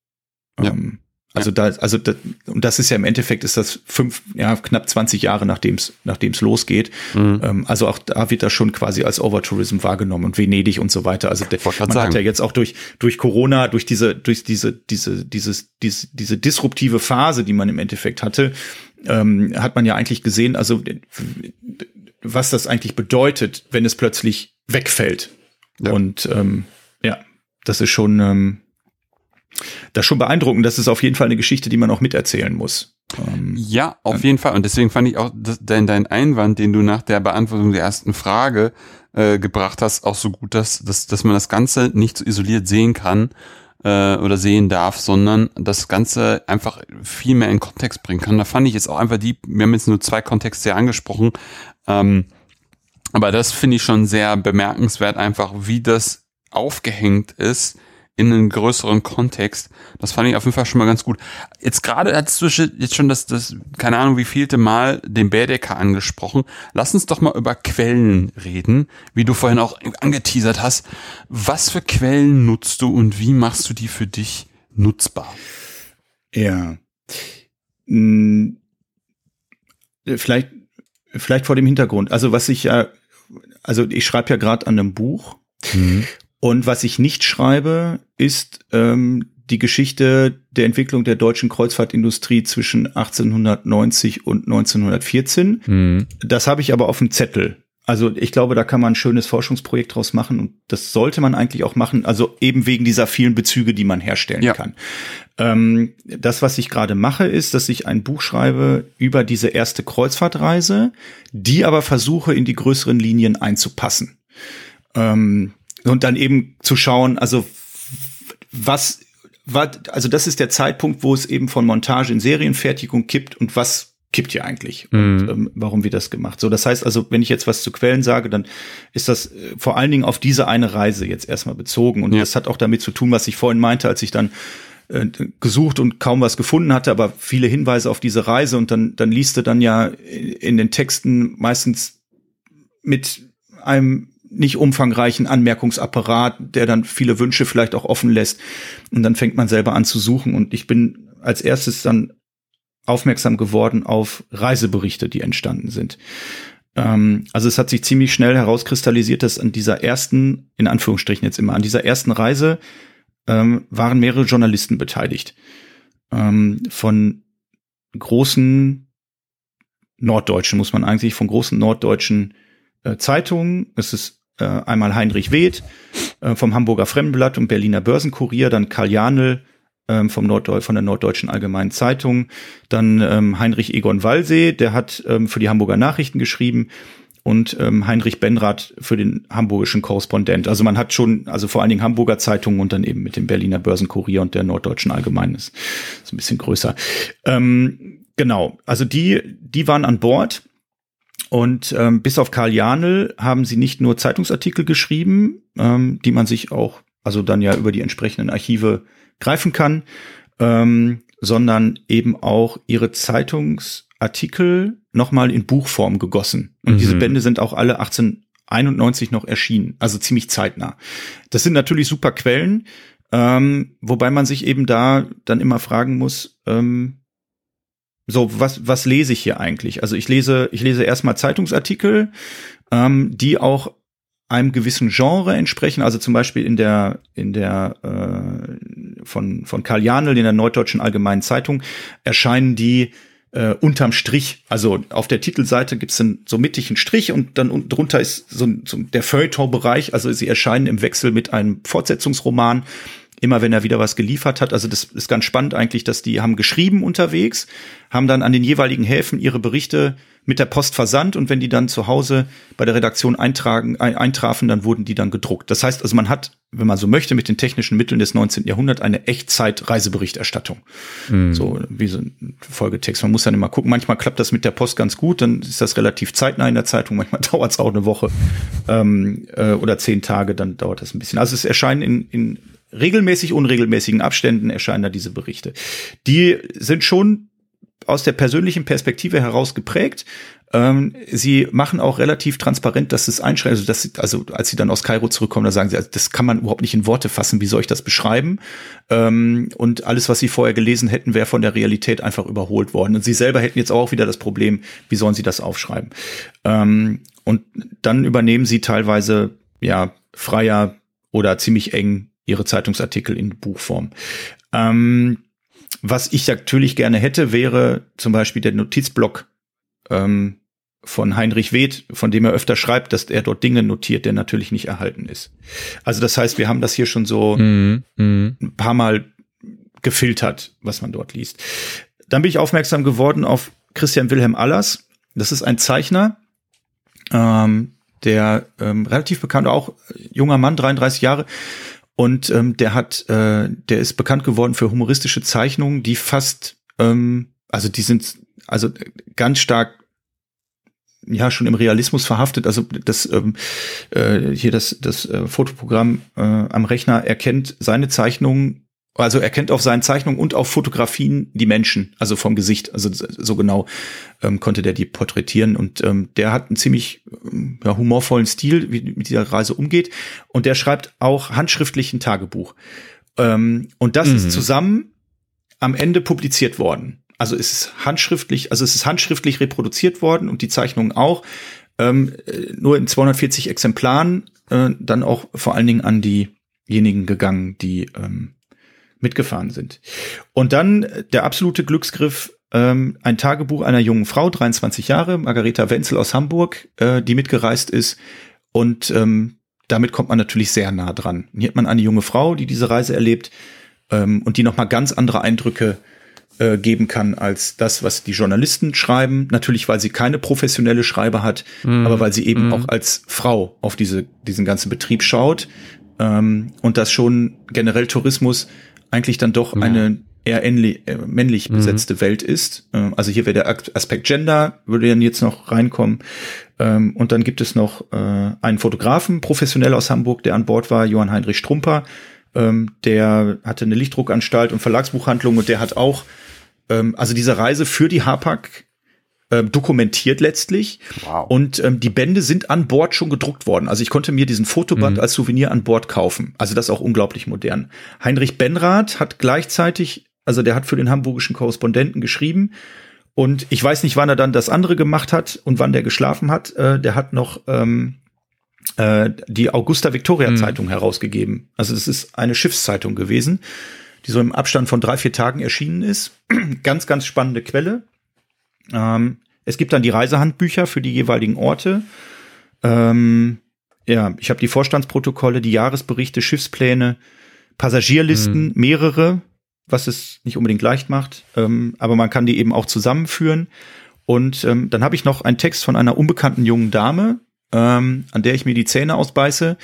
Ja. Ähm, also ja. da, also da, und das ist ja im Endeffekt ist das fünf, ja knapp 20 Jahre nachdem es nachdem es losgeht. Mhm. Ähm, also auch da wird das schon quasi als Overtourism wahrgenommen und Venedig und so weiter. Also der, man sagen. hat ja jetzt auch durch durch Corona, durch diese durch diese diese dieses diese, diese disruptive Phase, die man im Endeffekt hatte, ähm, hat man ja eigentlich gesehen, also was das eigentlich bedeutet, wenn es plötzlich wegfällt. Ja. Und ähm, ja, das ist schon ähm, das ist schon beeindruckend. Das ist auf jeden Fall eine Geschichte, die man auch miterzählen muss. Ähm, ja, auf jeden Fall. Und deswegen fand ich auch dein, dein Einwand, den du nach der Beantwortung der ersten Frage äh, gebracht hast, auch so gut, dass, dass, dass man das Ganze nicht so isoliert sehen kann äh, oder sehen darf, sondern das Ganze einfach viel mehr in Kontext bringen kann. Da fand ich jetzt auch einfach die, wir haben jetzt nur zwei Kontexte angesprochen, ähm, aber das finde ich schon sehr bemerkenswert, einfach wie das aufgehängt ist in einen größeren Kontext. Das fand ich auf jeden Fall schon mal ganz gut. Jetzt gerade hast du jetzt schon das, das, keine Ahnung, wie vielte Mal den Bärdecker angesprochen. Lass uns doch mal über Quellen reden, wie du vorhin auch angeteasert hast. Was für Quellen nutzt du und wie machst du die für dich nutzbar? Ja. Hm. Vielleicht, vielleicht vor dem Hintergrund. Also was ich ja, also ich schreibe ja gerade an einem Buch. Mhm. Und was ich nicht schreibe, ist ähm, die Geschichte der Entwicklung der deutschen Kreuzfahrtindustrie zwischen 1890 und 1914. Mhm. Das habe ich aber auf dem Zettel. Also ich glaube, da kann man ein schönes Forschungsprojekt draus machen und das sollte man eigentlich auch machen, also eben wegen dieser vielen Bezüge, die man herstellen ja. kann. Ähm, das, was ich gerade mache, ist, dass ich ein Buch schreibe über diese erste Kreuzfahrtreise, die aber versuche, in die größeren Linien einzupassen. Ähm, und dann eben zu schauen, also was, was, also das ist der Zeitpunkt, wo es eben von Montage in Serienfertigung kippt und was kippt hier eigentlich mhm. und ähm, warum wird das gemacht? So, das heißt also, wenn ich jetzt was zu Quellen sage, dann ist das äh, vor allen Dingen auf diese eine Reise jetzt erstmal bezogen und ja. das hat auch damit zu tun, was ich vorhin meinte, als ich dann äh, gesucht und kaum was gefunden hatte, aber viele Hinweise auf diese Reise und dann dann liest du dann ja in den Texten meistens mit einem nicht umfangreichen Anmerkungsapparat, der dann viele Wünsche vielleicht auch offen lässt. Und dann fängt man selber an zu suchen. Und ich bin als erstes dann aufmerksam geworden auf Reiseberichte, die entstanden sind. Ähm, also es hat sich ziemlich schnell herauskristallisiert, dass an dieser ersten, in Anführungsstrichen jetzt immer, an dieser ersten Reise ähm, waren mehrere Journalisten beteiligt. Ähm, von großen norddeutschen, muss man eigentlich, von großen norddeutschen äh, Zeitungen. Es ist äh, einmal Heinrich Weht äh, vom Hamburger Fremdenblatt und Berliner Börsenkurier, dann Karl Janel ähm, vom Norddeu von der Norddeutschen Allgemeinen Zeitung, dann ähm, Heinrich Egon Wallsee, der hat ähm, für die Hamburger Nachrichten geschrieben und ähm, Heinrich Benrath für den hamburgischen Korrespondent. Also man hat schon, also vor allen Dingen Hamburger Zeitungen und dann eben mit dem Berliner Börsenkurier und der Norddeutschen Allgemeinen ist, ist ein bisschen größer. Ähm, genau, also die, die waren an Bord. Und ähm, bis auf Karl Janel haben sie nicht nur Zeitungsartikel geschrieben, ähm, die man sich auch, also dann ja über die entsprechenden Archive greifen kann, ähm, sondern eben auch ihre Zeitungsartikel nochmal in Buchform gegossen. Und mhm. diese Bände sind auch alle 1891 noch erschienen, also ziemlich zeitnah. Das sind natürlich super Quellen, ähm, wobei man sich eben da dann immer fragen muss, ähm, so, was, was lese ich hier eigentlich? Also ich lese, ich lese erstmal Zeitungsartikel, ähm, die auch einem gewissen Genre entsprechen. Also zum Beispiel in der, in der äh, von, von Karl Janel in der Norddeutschen Allgemeinen Zeitung erscheinen die äh, unterm Strich. Also auf der Titelseite gibt's dann so mittig einen Strich und dann drunter ist so, so der Feuilleton-Bereich. Also sie erscheinen im Wechsel mit einem Fortsetzungsroman immer wenn er wieder was geliefert hat. Also das ist ganz spannend eigentlich, dass die haben geschrieben unterwegs, haben dann an den jeweiligen Häfen ihre Berichte mit der Post versandt und wenn die dann zu Hause bei der Redaktion eintragen, eintrafen, dann wurden die dann gedruckt. Das heißt also, man hat, wenn man so möchte, mit den technischen Mitteln des 19. Jahrhunderts eine Echtzeit-Reiseberichterstattung. Mhm. So wie so ein Folgetext. Man muss dann immer gucken. Manchmal klappt das mit der Post ganz gut, dann ist das relativ zeitnah in der Zeitung. Manchmal dauert es auch eine Woche ähm, äh, oder zehn Tage, dann dauert das ein bisschen. Also es erscheinen in, in regelmäßig unregelmäßigen Abständen erscheinen da diese Berichte. Die sind schon aus der persönlichen Perspektive heraus geprägt. Ähm, sie machen auch relativ transparent, dass es einschränkt, also, dass sie, also als sie dann aus Kairo zurückkommen, da sagen sie, also, das kann man überhaupt nicht in Worte fassen, wie soll ich das beschreiben? Ähm, und alles, was sie vorher gelesen hätten, wäre von der Realität einfach überholt worden. Und sie selber hätten jetzt auch wieder das Problem, wie sollen sie das aufschreiben? Ähm, und dann übernehmen sie teilweise ja freier oder ziemlich eng ihre Zeitungsartikel in Buchform. Ähm, was ich natürlich gerne hätte, wäre zum Beispiel der Notizblock ähm, von Heinrich Weht, von dem er öfter schreibt, dass er dort Dinge notiert, der natürlich nicht erhalten ist. Also das heißt, wir haben das hier schon so mm, mm. ein paar Mal gefiltert, was man dort liest. Dann bin ich aufmerksam geworden auf Christian Wilhelm Allers. Das ist ein Zeichner, ähm, der ähm, relativ bekannt, auch junger Mann, 33 Jahre, und ähm, der hat, äh, der ist bekannt geworden für humoristische Zeichnungen, die fast, ähm, also die sind also ganz stark ja schon im Realismus verhaftet. Also das ähm, äh, hier das das äh, Fotoprogramm äh, am Rechner erkennt seine Zeichnungen also er kennt auf seinen Zeichnungen und auf Fotografien die Menschen, also vom Gesicht, also so genau ähm, konnte der die porträtieren. Und ähm, der hat einen ziemlich ähm, ja, humorvollen Stil, wie mit dieser Reise umgeht. Und der schreibt auch handschriftlich ein Tagebuch. Ähm, und das mhm. ist zusammen am Ende publiziert worden. Also es ist handschriftlich, also es ist handschriftlich reproduziert worden und die Zeichnungen auch, ähm, äh, nur in 240 Exemplaren, äh, dann auch vor allen Dingen an diejenigen gegangen, die ähm, mitgefahren sind. Und dann der absolute Glücksgriff, ähm, ein Tagebuch einer jungen Frau, 23 Jahre, Margareta Wenzel aus Hamburg, äh, die mitgereist ist. Und ähm, damit kommt man natürlich sehr nah dran. Hier hat man eine junge Frau, die diese Reise erlebt ähm, und die nochmal ganz andere Eindrücke äh, geben kann als das, was die Journalisten schreiben. Natürlich, weil sie keine professionelle Schreiber hat, mm. aber weil sie eben mm. auch als Frau auf diese, diesen ganzen Betrieb schaut ähm, und das schon generell Tourismus eigentlich dann doch ja. eine eher ähnlich, äh, männlich mhm. besetzte mhm. Welt ist. Äh, also hier wäre der Aspekt Gender, würde dann jetzt noch reinkommen. Ähm, und dann gibt es noch äh, einen Fotografen, professionell aus Hamburg, der an Bord war, Johann Heinrich Strumper. Ähm, der hatte eine Lichtdruckanstalt und Verlagsbuchhandlung und der hat auch, ähm, also diese Reise für die Hapag äh, dokumentiert letztlich. Wow. Und ähm, die Bände sind an Bord schon gedruckt worden. Also ich konnte mir diesen Fotoband mhm. als Souvenir an Bord kaufen. Also das ist auch unglaublich modern. Heinrich Benrath hat gleichzeitig, also der hat für den hamburgischen Korrespondenten geschrieben. Und ich weiß nicht, wann er dann das andere gemacht hat und wann der geschlafen hat. Äh, der hat noch ähm, äh, die Augusta Victoria mhm. Zeitung herausgegeben. Also das ist eine Schiffszeitung gewesen, die so im Abstand von drei, vier Tagen erschienen ist. ganz, ganz spannende Quelle. Ähm, Es gibt dann die Reisehandbücher für die jeweiligen Orte. Ähm, ja, ich habe die Vorstandsprotokolle, die Jahresberichte, Schiffspläne, Passagierlisten, mhm. mehrere, was es nicht unbedingt leicht macht, ähm, aber man kann die eben auch zusammenführen. Und ähm, dann habe ich noch einen Text von einer unbekannten jungen Dame, ähm, an der ich mir die Zähne ausbeiße.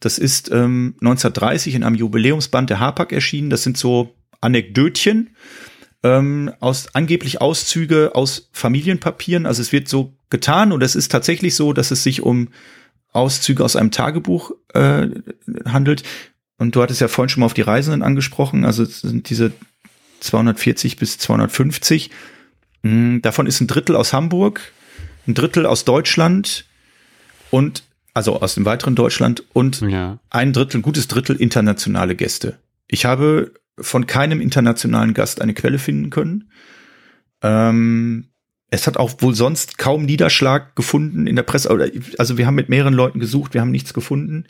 Das ist ähm, 1930 in einem Jubiläumsband der Hapag erschienen. Das sind so Anekdötchen ähm, aus angeblich Auszüge aus Familienpapieren. Also es wird so getan und es ist tatsächlich so, dass es sich um Auszüge aus einem Tagebuch äh, handelt. Und du hattest ja vorhin schon mal auf die Reisenden angesprochen. Also es sind diese 240 bis 250. Mhm, davon ist ein Drittel aus Hamburg, ein Drittel aus Deutschland und also aus dem weiteren Deutschland und ja. ein Drittel, ein gutes Drittel internationale Gäste. Ich habe von keinem internationalen Gast eine Quelle finden können. Ähm, es hat auch wohl sonst kaum Niederschlag gefunden in der Presse. Also wir haben mit mehreren Leuten gesucht, wir haben nichts gefunden.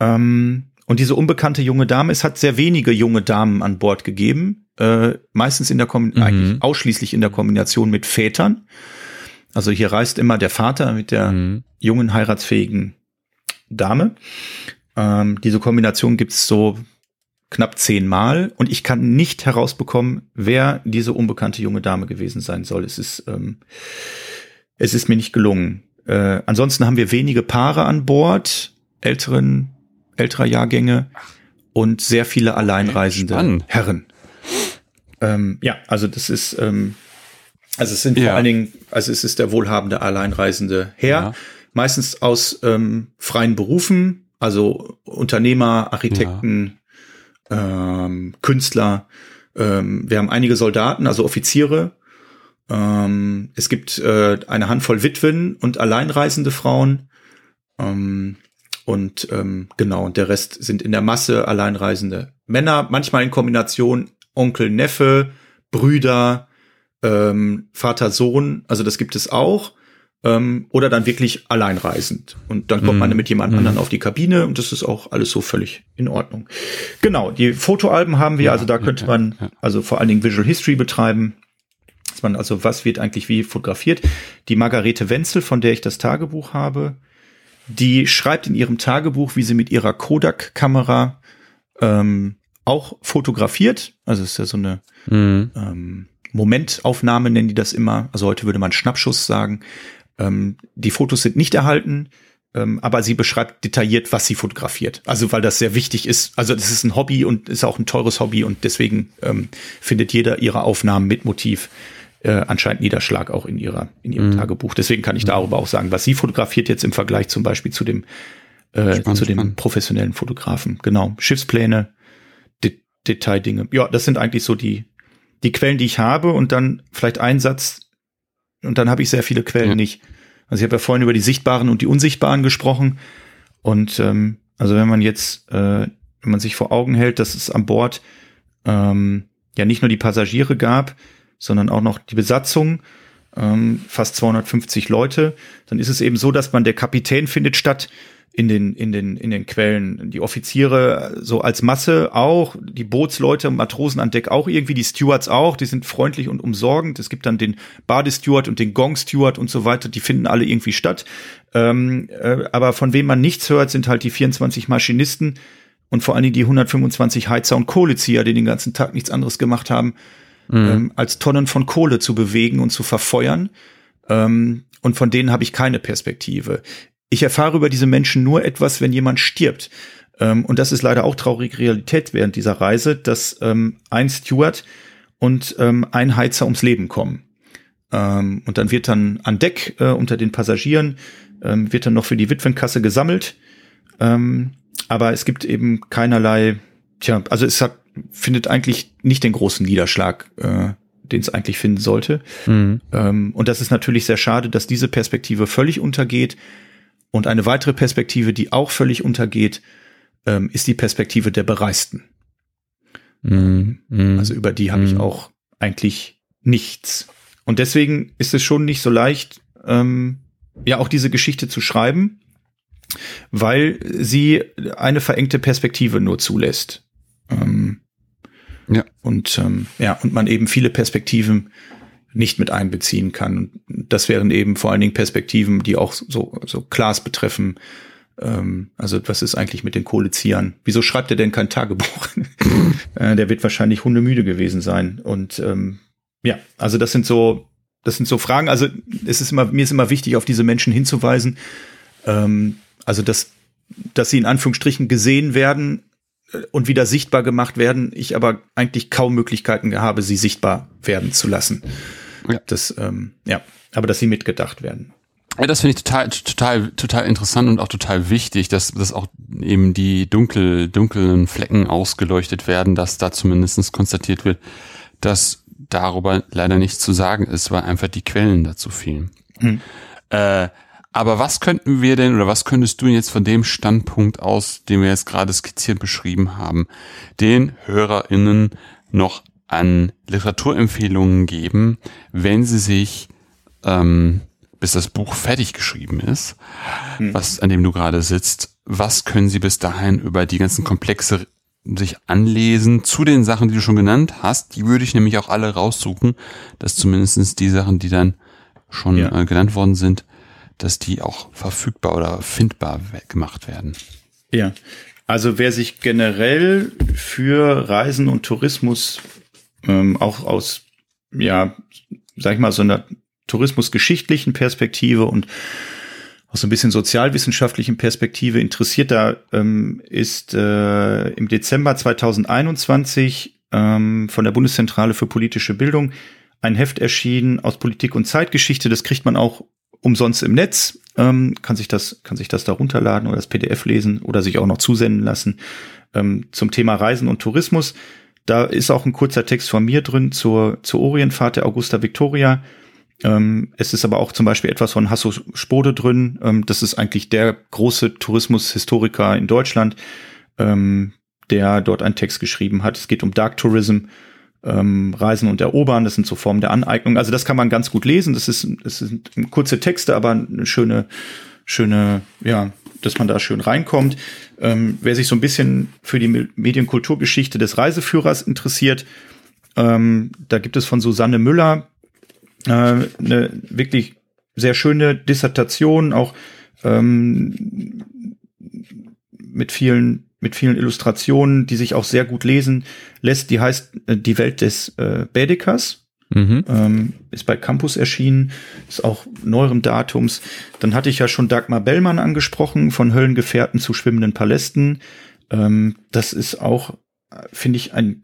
Ähm, und diese unbekannte junge Dame, es hat sehr wenige junge Damen an Bord gegeben, äh, meistens in der Kom mhm. eigentlich ausschließlich in der Kombination mit Vätern. Also hier reist immer der Vater mit der mhm. jungen heiratsfähigen Dame. Ähm, diese Kombination gibt's so knapp zehnmal und ich kann nicht herausbekommen, wer diese unbekannte junge Dame gewesen sein soll. Es ist, ähm, es ist mir nicht gelungen. Äh, ansonsten haben wir wenige Paare an Bord, älteren, älterer Jahrgänge und sehr viele alleinreisende Spannend. Herren. Ähm, ja, also das ist, ähm, also es sind ja. vor allen Dingen, also es ist der wohlhabende alleinreisende Herr, ja. meistens aus ähm, freien Berufen, also Unternehmer, Architekten, ja. Ähm, Künstler. Ähm, wir haben einige Soldaten, also Offiziere. Ähm, es gibt äh, eine Handvoll Witwen und alleinreisende Frauen. Ähm, und ähm, genau, und der Rest sind in der Masse alleinreisende Männer, manchmal in Kombination Onkel, Neffe, Brüder, ähm, Vater, Sohn, also das gibt es auch. Ähm, oder dann wirklich alleinreisend. Und dann kommt mm. man mhm. mit jemand mm. anderen auf die Kabine und das ist auch alles so völlig in Ordnung. Genau, die Fotoalben haben wir, ja, also da könnte ja, man ja. also vor allen Dingen Visual History betreiben. Dass man also, was wird eigentlich wie fotografiert? Die Margarete Wenzel, von der ich das Tagebuch habe, die schreibt in ihrem Tagebuch, wie sie mit ihrer Kodak-Kamera ähm, auch fotografiert. Also es ist ja so eine mhm. ähm, Momentaufnahme, nennen die das immer. Also heute würde man Schnappschuss sagen. Ähm, die Fotos sind nicht erhalten, ähm, aber sie beschreibt detailliert, was sie fotografiert. Also weil das sehr wichtig ist. Also das ist ein Hobby und ist auch ein teures Hobby und deswegen ähm, findet jeder ihre Aufnahmen mit Motiv äh, anscheinend Niederschlag auch in ihrer in ihrem mhm. Tagebuch. Deswegen kann ich darüber auch sagen, was sie fotografiert jetzt im Vergleich zum Beispiel zu dem äh, spannend, zu dem spannend. professionellen Fotografen. Genau, Schiffspläne, Detaildinge. Ja, das sind eigentlich so die, die Quellen, die ich habe und dann vielleicht ein Satz und dann habe ich sehr viele Quellen ja. nicht. Also ich habe ja vorhin über die sichtbaren und die unsichtbaren gesprochen und ähm, also wenn man jetzt, äh, wenn man sich vor Augen hält, dass es an Bord ähm, ja nicht nur die Passagiere gab, sondern auch noch die Besatzung, ähm, fast 250 Leute, dann ist es eben so, dass man der Kapitän findet statt in den, in den, in den Quellen. Die Offiziere so als Masse auch, die Bootsleute, Matrosen an Deck auch irgendwie, die Stewards auch, die sind freundlich und umsorgend. Es gibt dann den Badesteward und den Gong-Steward und so weiter, die finden alle irgendwie statt. Ähm, äh, aber von wem man nichts hört, sind halt die 24 Maschinisten und vor allen Dingen die 125 Heizer und Kohlezieher, die den ganzen Tag nichts anderes gemacht haben, mhm. ähm, als Tonnen von Kohle zu bewegen und zu verfeuern. Ähm, und von denen habe ich keine Perspektive ich erfahre über diese Menschen nur etwas, wenn jemand stirbt. Ähm, und das ist leider auch traurige Realität während dieser Reise, dass ähm, ein Steward und ähm, ein Heizer ums Leben kommen. Ähm, und dann wird dann an Deck äh, unter den Passagieren, ähm, wird dann noch für die Witwenkasse gesammelt. Ähm, aber es gibt eben keinerlei, tja, also es hat, findet eigentlich nicht den großen Niederschlag, äh, den es eigentlich finden sollte. Mhm. und das ist natürlich sehr schade, dass diese Perspektive völlig untergeht. Und eine weitere Perspektive, die auch völlig untergeht, ähm, ist die Perspektive der Bereisten. Mm, mm, also über die habe mm. ich auch eigentlich nichts. Und deswegen ist es schon nicht so leicht, ähm, ja auch diese Geschichte zu schreiben, weil sie eine verengte Perspektive nur zulässt. Ähm, ja. Und ähm, ja, und man eben viele Perspektiven nicht mit einbeziehen kann. Und das wären eben vor allen Dingen Perspektiven, die auch so, so Klaas betreffen. Ähm, also was ist eigentlich mit den Kohleziehern? Wieso schreibt er denn kein Tagebuch? äh, der wird wahrscheinlich hundemüde gewesen sein. Und ähm, ja, also das sind so, das sind so Fragen. Also es ist immer, mir ist immer wichtig, auf diese Menschen hinzuweisen. Ähm, also dass, dass sie in Anführungsstrichen gesehen werden, und wieder sichtbar gemacht werden, ich aber eigentlich kaum Möglichkeiten habe, sie sichtbar werden zu lassen. Ja. Das, ähm, ja, aber dass sie mitgedacht werden. Ja, das finde ich total, total, total interessant und auch total wichtig, dass, dass auch eben die dunkel, dunklen Flecken ausgeleuchtet werden, dass da zumindest konstatiert wird, dass darüber leider nichts zu sagen ist, weil einfach die Quellen dazu fehlen. Hm. Äh, aber was könnten wir denn oder was könntest du jetzt von dem Standpunkt aus, den wir jetzt gerade skizziert beschrieben haben, den HörerInnen noch an Literaturempfehlungen geben, wenn sie sich, ähm, bis das Buch fertig geschrieben ist, hm. was, an dem du gerade sitzt, was können sie bis dahin über die ganzen Komplexe sich anlesen zu den Sachen, die du schon genannt hast. Die würde ich nämlich auch alle raussuchen, dass zumindestens die Sachen, die dann schon ja. äh, genannt worden sind, dass die auch verfügbar oder findbar gemacht werden. Ja, also wer sich generell für Reisen und Tourismus ähm, auch aus, ja, sag ich mal, so einer tourismusgeschichtlichen Perspektive und aus so ein bisschen sozialwissenschaftlichen Perspektive interessiert, da ähm, ist äh, im Dezember 2021 ähm, von der Bundeszentrale für politische Bildung ein Heft erschienen aus Politik und Zeitgeschichte. Das kriegt man auch umsonst im Netz, ähm, kann sich das, kann sich das da runterladen oder das PDF lesen oder sich auch noch zusenden lassen ähm, zum Thema Reisen und Tourismus. Da ist auch ein kurzer Text von mir drin zur, zur Orientfahrt der Augusta Victoria. Ähm, es ist aber auch zum Beispiel etwas von Hasso Spode drin. Ähm, das ist eigentlich der große Tourismushistoriker in Deutschland, ähm, der dort einen Text geschrieben hat. Es geht um Dark Tourism ähm, Reisen und Erobern, das sind so Formen der Aneignung. Also das kann man ganz gut lesen. Das ist, das sind kurze Texte, aber eine schöne, schöne, ja, dass man da schön reinkommt. Ähm, wer sich so ein bisschen für die Medienkulturgeschichte des Reiseführers interessiert, ähm, da gibt es von Susanne Müller äh, eine wirklich sehr schöne Dissertation, auch ähm, mit vielen mit vielen Illustrationen, die sich auch sehr gut lesen lässt. Die heißt äh, Die Welt des äh, Bädekers. Mhm. Ähm, ist bei Campus erschienen, ist auch neuerem Datums. Dann hatte ich ja schon Dagmar Bellmann angesprochen, von Höllengefährten zu schwimmenden Palästen. Ähm, das ist auch, finde ich, ein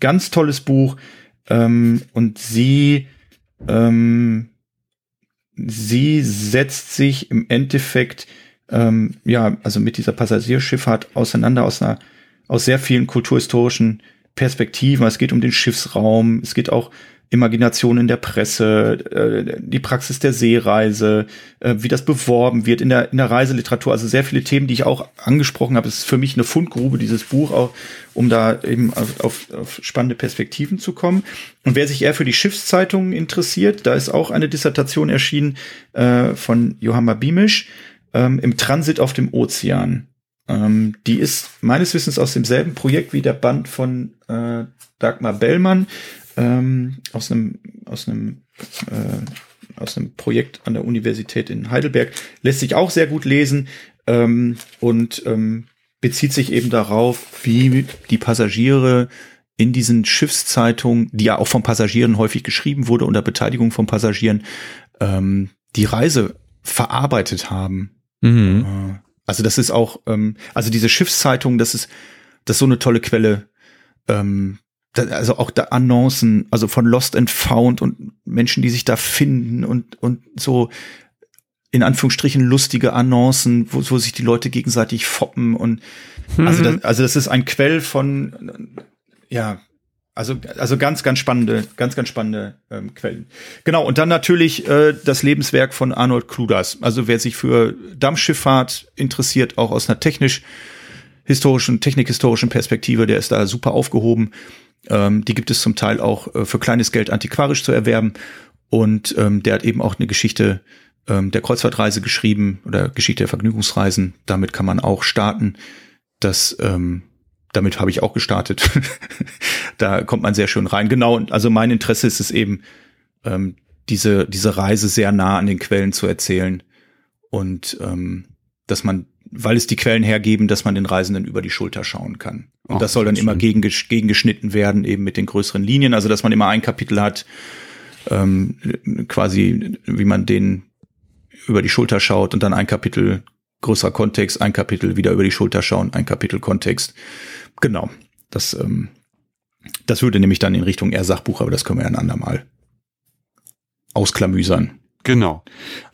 ganz tolles Buch. Ähm, und sie, ähm, sie setzt sich im Endeffekt ähm, ja, also mit dieser Passagierschifffahrt auseinander aus einer, aus sehr vielen kulturhistorischen Perspektiven. Es geht um den Schiffsraum, es geht auch Imagination in der Presse, äh, die Praxis der Seereise, äh, wie das beworben wird in der, in der Reiseliteratur. Also sehr viele Themen, die ich auch angesprochen habe. Es ist für mich eine Fundgrube, dieses Buch, auch, um da eben auf, auf, auf spannende Perspektiven zu kommen. Und wer sich eher für die Schiffszeitungen interessiert, da ist auch eine Dissertation erschienen äh, von Johanna Bimisch ähm, im Transit auf dem Ozean. Ähm, die ist meines Wissens aus demselben Projekt wie der Band von äh, Dagmar Bellmann ähm, aus einem aus einem äh, aus einem Projekt an der Universität in Heidelberg lässt sich auch sehr gut lesen ähm, und ähm, bezieht sich eben darauf, wie die Passagiere in diesen Schiffszeitungen, die ja auch von Passagieren häufig geschrieben wurde unter Beteiligung von Passagieren, ähm, die Reise verarbeitet haben. Mhm. Äh, also das ist auch, ähm, also diese Schiffszeitung, das ist, das ist so eine tolle Quelle. Ähm, da, also auch da Annoncen, also von Lost and Found und Menschen, die sich da finden und und so in Anführungsstrichen lustige Annoncen, wo, wo sich die Leute gegenseitig foppen und mhm. also das, also das ist ein Quell von ja also, also ganz, ganz spannende, ganz, ganz spannende ähm, Quellen. Genau, und dann natürlich äh, das Lebenswerk von Arnold Kluders. Also wer sich für Dampfschifffahrt interessiert, auch aus einer technisch historischen, technikhistorischen Perspektive, der ist da super aufgehoben. Ähm, die gibt es zum Teil auch äh, für kleines Geld antiquarisch zu erwerben. Und ähm, der hat eben auch eine Geschichte ähm, der Kreuzfahrtreise geschrieben oder Geschichte der Vergnügungsreisen. Damit kann man auch starten. Das ähm, damit habe ich auch gestartet. da kommt man sehr schön rein. Genau, also mein Interesse ist es eben, ähm, diese, diese Reise sehr nah an den Quellen zu erzählen und ähm, dass man, weil es die Quellen hergeben, dass man den Reisenden über die Schulter schauen kann. Und Ach, das soll dann immer gegen, gegengeschnitten werden, eben mit den größeren Linien, also dass man immer ein Kapitel hat, ähm, quasi wie man den über die Schulter schaut und dann ein Kapitel größerer Kontext, ein Kapitel wieder über die Schulter schauen, ein Kapitel Kontext. Genau. Das, ähm, das würde nämlich dann in Richtung eher Sachbuch, aber das können wir ja ein andermal ausklamüsern. Genau.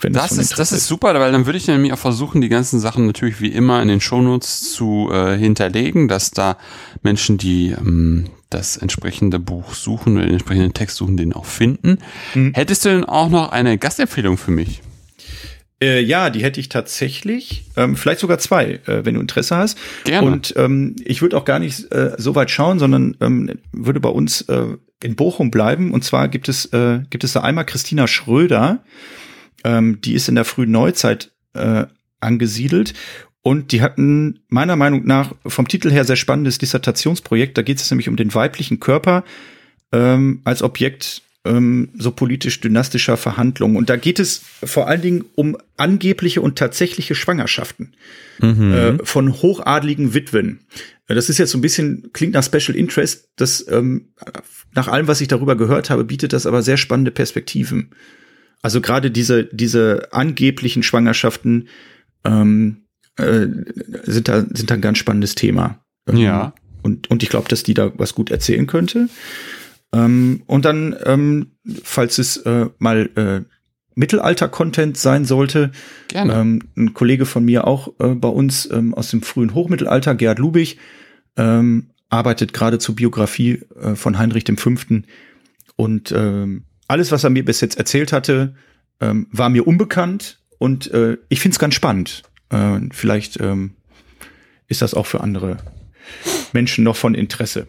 Wenn Das von ist, das ist super, weil dann würde ich nämlich auch versuchen, die ganzen Sachen natürlich wie immer in den Shownotes zu äh, hinterlegen, dass da Menschen, die ähm, das entsprechende Buch suchen oder den entsprechenden Text suchen, den auch finden. Mhm. Hättest du denn auch noch eine Gastempfehlung für mich? Äh, ja, die hätte ich tatsächlich, ähm, vielleicht sogar zwei, äh, wenn du Interesse hast. Gerne. Und ähm, ich würde auch gar nicht äh, so weit schauen, sondern ähm, würde bei uns äh, in Bochum bleiben. Und zwar gibt es äh, gibt es da einmal Christina Schröder, ähm, die ist in der frühen Neuzeit äh, angesiedelt. Und die hatten meiner Meinung nach vom Titel her sehr spannendes Dissertationsprojekt. Da geht es nämlich um den weiblichen Körper ähm, als Objekt ähm, so politisch-dynastischer Verhandlungen. Und da geht es vor allen Dingen um angebliche und tatsächliche Schwangerschaften äh, von hochadligen Witwen. Das ist jetzt so ein bisschen, klingt nach Special Interest. Das, ähm, nach allem, was ich darüber gehört habe, bietet das aber sehr spannende Perspektiven. Also gerade diese, diese angeblichen Schwangerschaften ähm, äh, sind, da, sind da ein ganz spannendes Thema. Ähm, Ja. Und, und ich glaube, dass die da was gut erzählen könnte. Ähm, und dann, ähm, falls es äh, mal äh, Mittelalter-Content sein sollte, Gerne. ähm, ein Kollege von mir auch äh, bei uns ähm, aus dem frühen Hochmittelalter, Gerd Lubich, ähm, arbeitet gerade zur Biografie äh, von Heinrich V. Und ähm, alles, was er mir bis jetzt erzählt hatte, ähm, war mir unbekannt und äh, ich finde es ganz spannend. Äh, vielleicht ähm, ist das auch für andere Menschen noch von Interesse.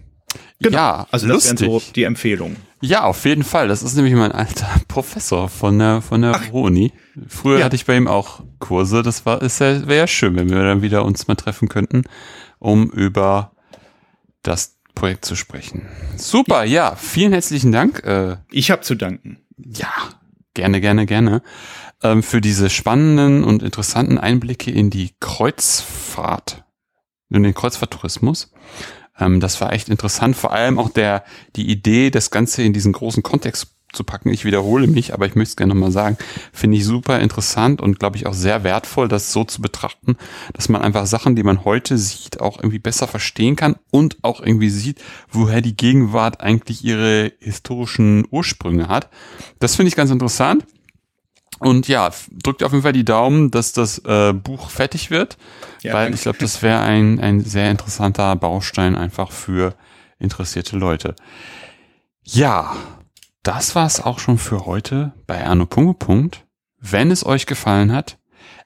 Ja, Also das lustig. wären so die Empfehlungen. Ja, auf jeden Fall. Das ist nämlich mein alter Professor von der, von der Uni. Früher Ja. hatte ich bei ihm auch Kurse. Das war, ist ja, wäre ja schön, wenn wir dann wieder uns mal treffen könnten, um über das Projekt zu sprechen. Super, ja, vielen herzlichen Dank. Äh, Ich habe zu danken. ja, gerne, gerne, gerne. Ähm, für diese spannenden und interessanten Einblicke in die Kreuzfahrt, in den Kreuzfahrttourismus. Ähm, das war echt interessant. Vor allem auch der, die Idee, das Ganze in diesen großen Kontext zu packen. Ich wiederhole mich, aber ich möchte es gerne nochmal sagen. Finde ich super interessant und glaube ich auch sehr wertvoll, das so zu betrachten, dass man einfach Sachen, die man heute sieht, auch irgendwie besser verstehen kann und auch irgendwie sieht, woher die Gegenwart eigentlich ihre historischen Ursprünge hat. Das finde ich ganz interessant. Und ja, drückt auf jeden Fall die Daumen, dass das äh, Buch fertig wird, Ja, weil ich glaube, das wäre ein, ein sehr interessanter Baustein einfach für interessierte Leute. Ja, das war's auch schon für heute bei Arno Punkt. Punkt. Wenn es euch gefallen hat,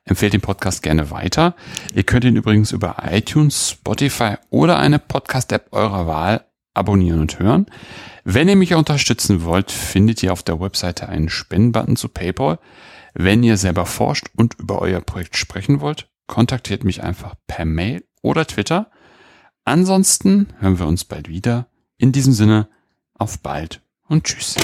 empfehlt den Podcast gerne weiter. Ihr könnt ihn übrigens über iTunes, Spotify oder eine Podcast-App eurer Wahl abonnieren und hören. Wenn ihr mich unterstützen wollt, findet ihr auf der Webseite einen Spendenbutton zu PayPal. Wenn ihr selber forscht und über euer Projekt sprechen wollt, kontaktiert mich einfach per Mail oder Twitter. Ansonsten hören wir uns bald wieder. In diesem Sinne, auf bald und tschüss.